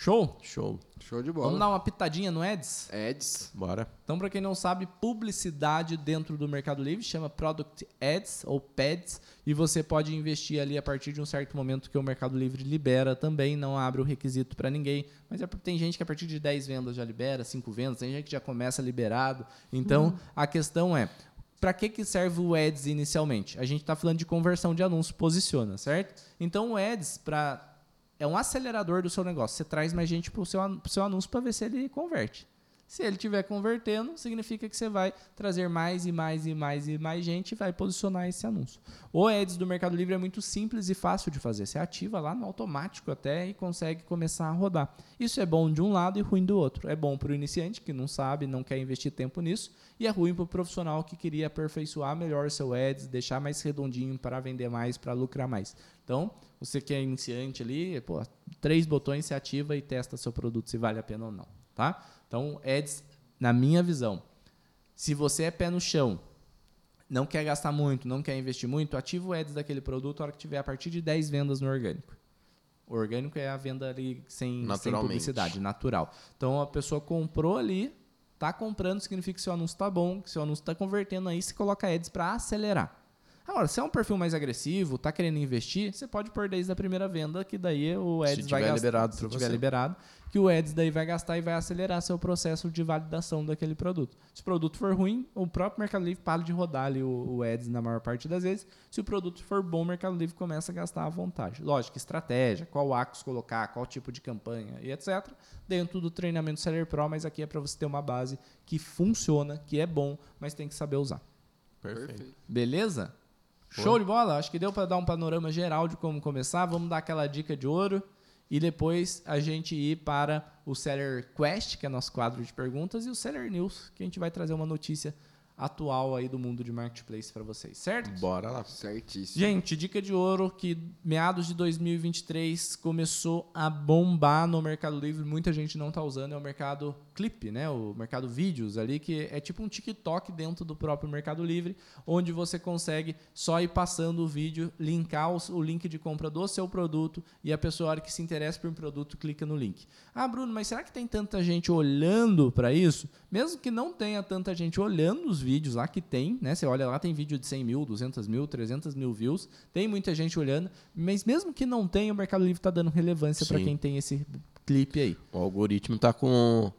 Show? Show. Show de Vamos bola. dar uma pitadinha no Eds? Ads. Bora. Então, para quem não sabe, publicidade dentro do Mercado Livre chama Product Ads ou PADs e você pode investir ali a partir de um certo momento que o Mercado Livre libera também, não abre o requisito para ninguém, mas é porque tem gente que a partir de 10 vendas já libera, 5 vendas, tem gente que já começa liberado. Então, a questão é, para que, que serve o Ads inicialmente? A gente está falando de conversão de anúncio, posiciona, certo? Então, o Ads para é um acelerador do seu negócio. Você traz mais gente para o seu, seu anúncio para ver se ele converte. Se ele estiver convertendo, significa que você vai trazer mais e mais e mais e mais gente e vai posicionar esse anúncio. O Ads do Mercado Livre é muito simples e fácil de fazer. Você ativa lá no automático até e consegue começar a rodar. Isso é bom de um lado e ruim do outro. É bom para o iniciante que não sabe, não quer investir tempo nisso, e é ruim para o profissional que queria aperfeiçoar melhor seu Ads, deixar mais redondinho para vender mais, para lucrar mais. Então, você que é iniciante ali, pô, três botões você ativa e testa seu produto se vale a pena ou não, tá? Então, ads, na minha visão, se você é pé no chão, não quer gastar muito, não quer investir muito, ativa o ads daquele produto a hora que tiver a partir de 10 vendas no orgânico. O orgânico é a venda ali sem, sem publicidade, natural. Então, a pessoa comprou ali, tá comprando, significa que seu anúncio tá bom, que seu anúncio tá convertendo aí, você coloca ads para acelerar. Agora, se é um perfil mais agressivo, tá querendo investir, você pode pôr desde a primeira venda, que daí o Se Ads vai tiver gastar. liberado se tiver você. liberado, que o Ads daí vai gastar e vai acelerar seu processo de validação daquele produto. Se o produto for ruim, o próprio Mercado Livre para de rodar ali o, o Ads na maior parte das vezes. Se o produto for bom, o Mercado Livre começa a gastar à vontade. Lógico, estratégia, qual ACOS colocar, qual tipo de campanha e etc. Dentro do treinamento Seller Pro, mas aqui é para você ter uma base que funciona, que é bom, mas tem que saber usar. Perfeito. Beleza? Show de bola? Acho que deu para dar um panorama geral de como começar. Vamos dar aquela dica de ouro e depois a gente ir para o Seller Quest, que é nosso quadro de perguntas, e o Seller News, que a gente vai trazer uma notícia atual aí do mundo de marketplace para vocês, certo? Bora lá. Certíssimo. Gente, dica de ouro que meados de 2023 começou a bombar no Mercado Livre, muita gente não tá usando, é o mercado clip, né? O mercado vídeos ali, que é tipo um TikTok dentro do próprio Mercado Livre, onde você consegue só ir passando o vídeo, linkar o link de compra do seu produto e a pessoa, a hora que se interessa por um produto, clica no link. Ah, Bruno, mas será que tem tanta gente olhando para isso? Mesmo que não tenha tanta gente olhando os vídeos lá, que tem, né? Você olha lá, tem vídeo de 100 mil, 200 mil, 300 mil views, tem muita gente olhando, mas mesmo que não tenha, o Mercado Livre está dando relevância para quem tem esse clipe aí. O algoritmo tá com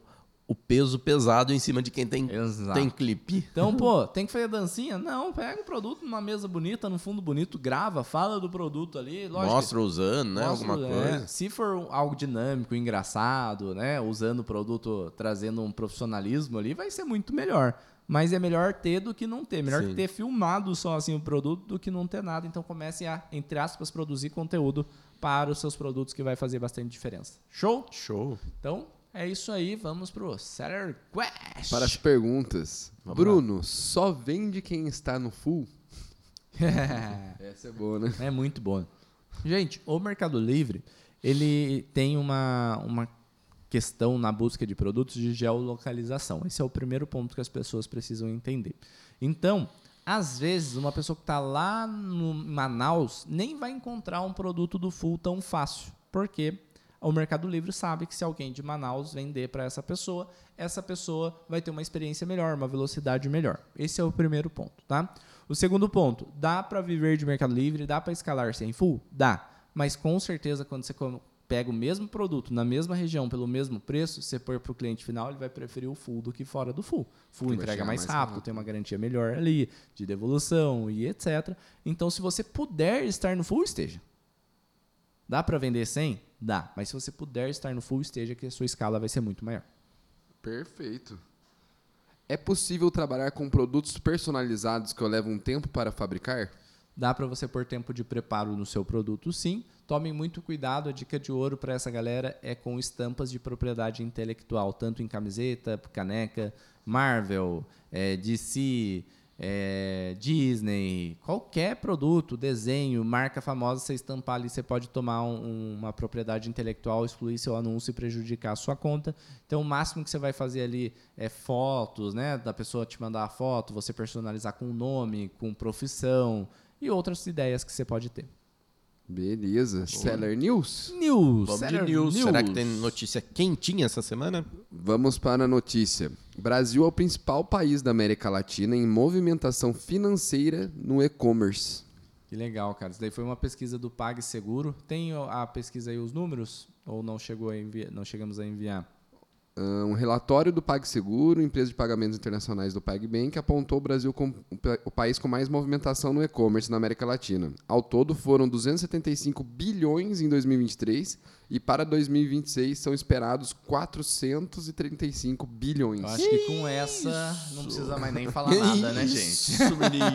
o peso pesado em cima de quem tem, Exato. tem clipe. Então, pô, tem que fazer dancinha? Não, pega o produto numa mesa bonita, num fundo bonito, grava, fala do produto ali, lógico. Mostra usando, né? Mostra, Alguma é, coisa. se for algo dinâmico, engraçado, né? Usando o produto, trazendo um profissionalismo ali, vai ser muito melhor. Mas é melhor ter do que não ter. Melhor Sim. ter filmado só assim o produto do que não ter nada. Então comece a, entre aspas, produzir conteúdo para os seus produtos que vai fazer bastante diferença. Show? Show. Então é isso aí. Vamos pro Seller Quest. Para as perguntas. Vamos Bruno, só vende quem está no full? Essa é boa, né? É muito bom. Gente, o Mercado Livre, ele tem uma, uma questão na busca de produtos de geolocalização. Esse é o primeiro ponto que as pessoas precisam entender. Então, às vezes, uma pessoa que está lá no Manaus nem vai encontrar um produto do Full tão fácil. Por quê? o Mercado Livre sabe que se alguém de Manaus vender para essa pessoa, essa pessoa vai ter uma experiência melhor, uma velocidade melhor. Esse é o primeiro ponto, tá? O segundo ponto, dá para viver de Mercado Livre, dá para escalar sem full? Dá. Mas com certeza quando você pega o mesmo produto na mesma região pelo mesmo preço, você pôr para o cliente final, ele vai preferir o full do que fora do full. Full que entrega mais, mais rápido, rápido, tem uma garantia melhor ali, de devolução e etc. Então, se você puder estar no full, esteja. Dá para vender sem? Dá. Mas se você puder estar no full, esteja que a sua escala vai ser muito maior. Perfeito. É possível trabalhar com produtos personalizados que eu levo um tempo para fabricar? Dá para você pôr tempo de preparo no seu produto, sim. Tomem muito cuidado. A dica de ouro para essa galera é com estampas de propriedade intelectual, tanto em camiseta, caneca, Marvel, é, DC, é, Disney, qualquer produto, desenho, marca famosa, você estampar ali, você pode tomar um, uma propriedade intelectual, excluir seu anúncio e prejudicar a sua conta. Então, o máximo que você vai fazer ali é fotos, né? Da pessoa te mandar a foto, você personalizar com nome, com profissão e outras ideias que você pode ter. Beleza. Seller News? News. Vamos Seller de news. news. Será que tem notícia quentinha essa semana? Vamos para a notícia. Brasil é o principal país da América Latina em movimentação financeira no e-commerce. Que legal, cara. Isso daí foi uma pesquisa do PagSeguro. Tem a pesquisa aí os números ou não chegou a enviar, não chegamos a enviar? Um relatório do PagSeguro, empresa de pagamentos internacionais do PagBank, apontou o Brasil como o país com mais movimentação no e-commerce na América Latina. Ao todo, foram 275 bilhões em 2023 e para 2026 são esperados 435 bilhões. Eu acho que com essa não precisa mais nem falar nada, né, gente?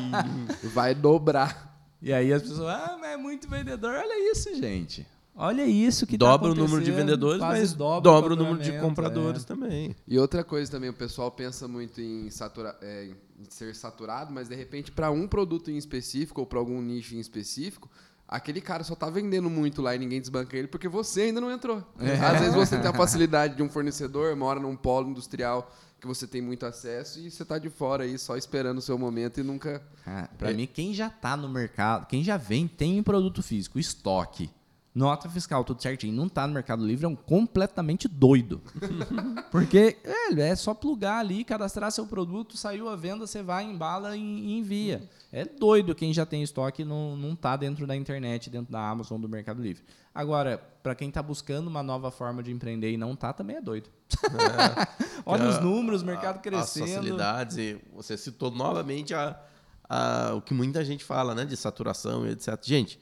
Vai dobrar. E aí as pessoas, ah, mas é muito vendedor. Olha isso, gente. Olha isso que dobra tá o número de vendedores, mas dobra, dobra o número de compradores é. também. E outra coisa também, o pessoal pensa muito em, satura, é, em ser saturado, mas de repente para um produto em específico ou para algum nicho em específico, aquele cara só tá vendendo muito lá e ninguém desbanca ele porque você ainda não entrou. É. Às vezes você tem a facilidade de um fornecedor, mora num polo industrial que você tem muito acesso e você tá de fora aí só esperando o seu momento e nunca. Ah, para é. mim, quem já tá no mercado, quem já vem, tem produto físico, estoque nota fiscal, tudo certinho, não está no Mercado Livre, é um completamente doido. Porque é, é só plugar ali, cadastrar seu produto, saiu a venda, você vai, embala e envia. É doido quem já tem estoque não não está dentro da internet, dentro da Amazon, do Mercado Livre. Agora, para quem está buscando uma nova forma de empreender e não está, também é doido. É, Olha os números, o mercado crescendo. As facilidades, e você citou novamente a, a, o que muita gente fala, né, de saturação e etc. Gente,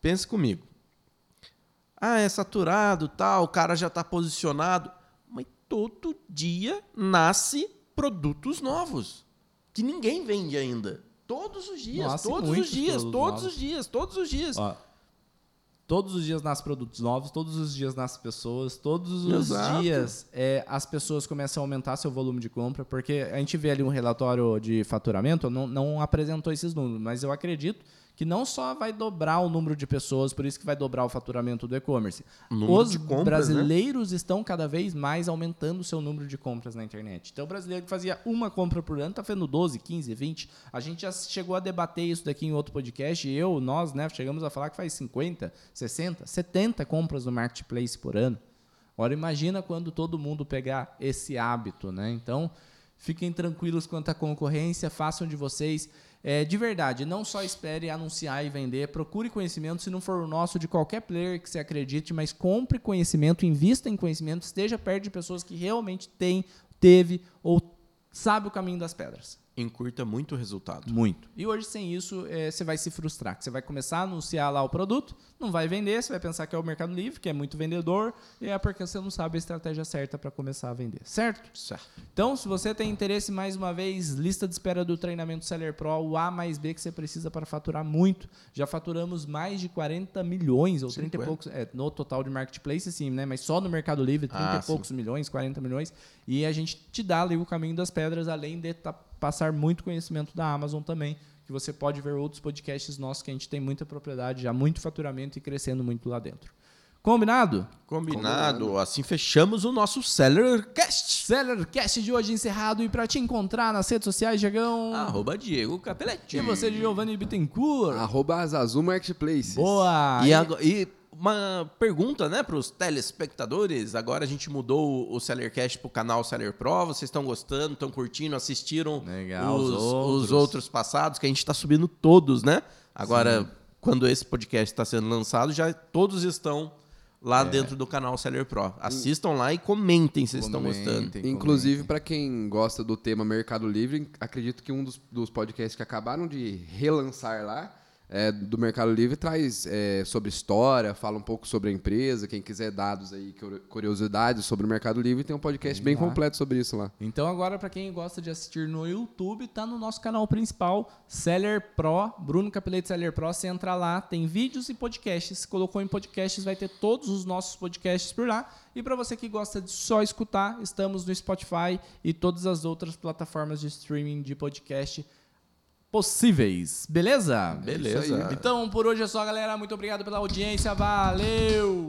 pense comigo ah, é saturado, tal, o cara já está posicionado. Mas todo dia nasce produtos novos que ninguém vende ainda. Todos os dias, Nossa, todos os dias, todos os dias, todos os dias. Ó, todos os dias nascem produtos novos, todos os dias nascem pessoas, todos os Exato. dias é, as pessoas começam a aumentar seu volume de compra, porque a gente vê ali um relatório de faturamento, não, não apresentou esses números, mas eu acredito que não só vai dobrar o número de pessoas, por isso que vai dobrar o faturamento do e-commerce. Os compras, né? brasileiros né? estão cada vez mais aumentando o seu número de compras na internet. Então, o brasileiro que fazia uma compra por ano está fazendo 12, 15, 20. A gente já chegou a debater isso daqui em outro podcast. Eu, nós, né, chegamos a falar que faz 50, 60, 70 compras no marketplace por ano. Agora, imagina quando todo mundo pegar esse hábito, né? Então, fiquem tranquilos quanto à concorrência, façam de vocês é, de verdade, não só espere anunciar e vender, procure conhecimento, se não for o nosso, de qualquer player que você acredite, mas compre conhecimento, invista em conhecimento, esteja perto de pessoas que realmente têm, teve ou sabe o caminho das pedras encurta muito o resultado. Muito. E hoje, sem isso, é, você vai se frustrar. Você vai começar a anunciar lá o produto, não vai vender, você vai pensar que é o Mercado Livre, que é muito vendedor, e é porque você não sabe a estratégia certa para começar a vender. Certo? Certo. Então, se você tem interesse, mais uma vez, lista de espera do treinamento Seller Pro, o A mais B que você precisa para faturar muito. Já faturamos mais de 40 milhões, ou 30 50. e poucos, é, no total de marketplace, sim, né? Mas só no Mercado Livre, 30 ah, e poucos sim. milhões, 40 milhões. E a gente te dá ali o caminho das pedras, além de estar tá passar muito conhecimento da Amazon também, que você pode ver outros podcasts nossos que a gente tem muita propriedade, já muito faturamento e crescendo muito lá dentro. Combinado? Combinado. Assim fechamos o nosso Sellercast. Sellercast de hoje encerrado. E pra te encontrar nas redes sociais, Diegão. Arroba Diego Capeletti. E você, Giovanni Bittencourt. Arroba Azazu Marketplace. Boa! E, agora- e uma pergunta, né, para os telespectadores. Agora a gente mudou o Sellercast pro canal Seller Pro. Vocês estão gostando, estão curtindo, assistiram Legal, os, os outros. os outros passados, que a gente está subindo todos, né? Agora, quando esse podcast está sendo lançado, já todos estão É. lá dentro do canal Seller Pro. Assistam lá e comentem se vocês estão gostando. Inclusive, para quem gosta do tema Mercado Livre, acredito que um dos, dos podcasts que acabaram de relançar lá, é, do Mercado Livre, traz é, sobre história, fala um pouco sobre a empresa. Quem quiser dados aí, curi- curiosidades sobre o Mercado Livre, tem um podcast bem completo sobre isso lá. Então agora para quem gosta de assistir no YouTube, tá no nosso canal principal, Seller Pro, Bruno Capelete Seller Pro, você entra lá, tem vídeos e podcasts. Se colocou em podcasts, vai ter todos os nossos podcasts por lá. E para você que gosta de só escutar, estamos no Spotify e todas as outras plataformas de streaming de podcast possíveis. Beleza? Beleza. Então por hoje é só, galera. Muito obrigado pela audiência. Valeu!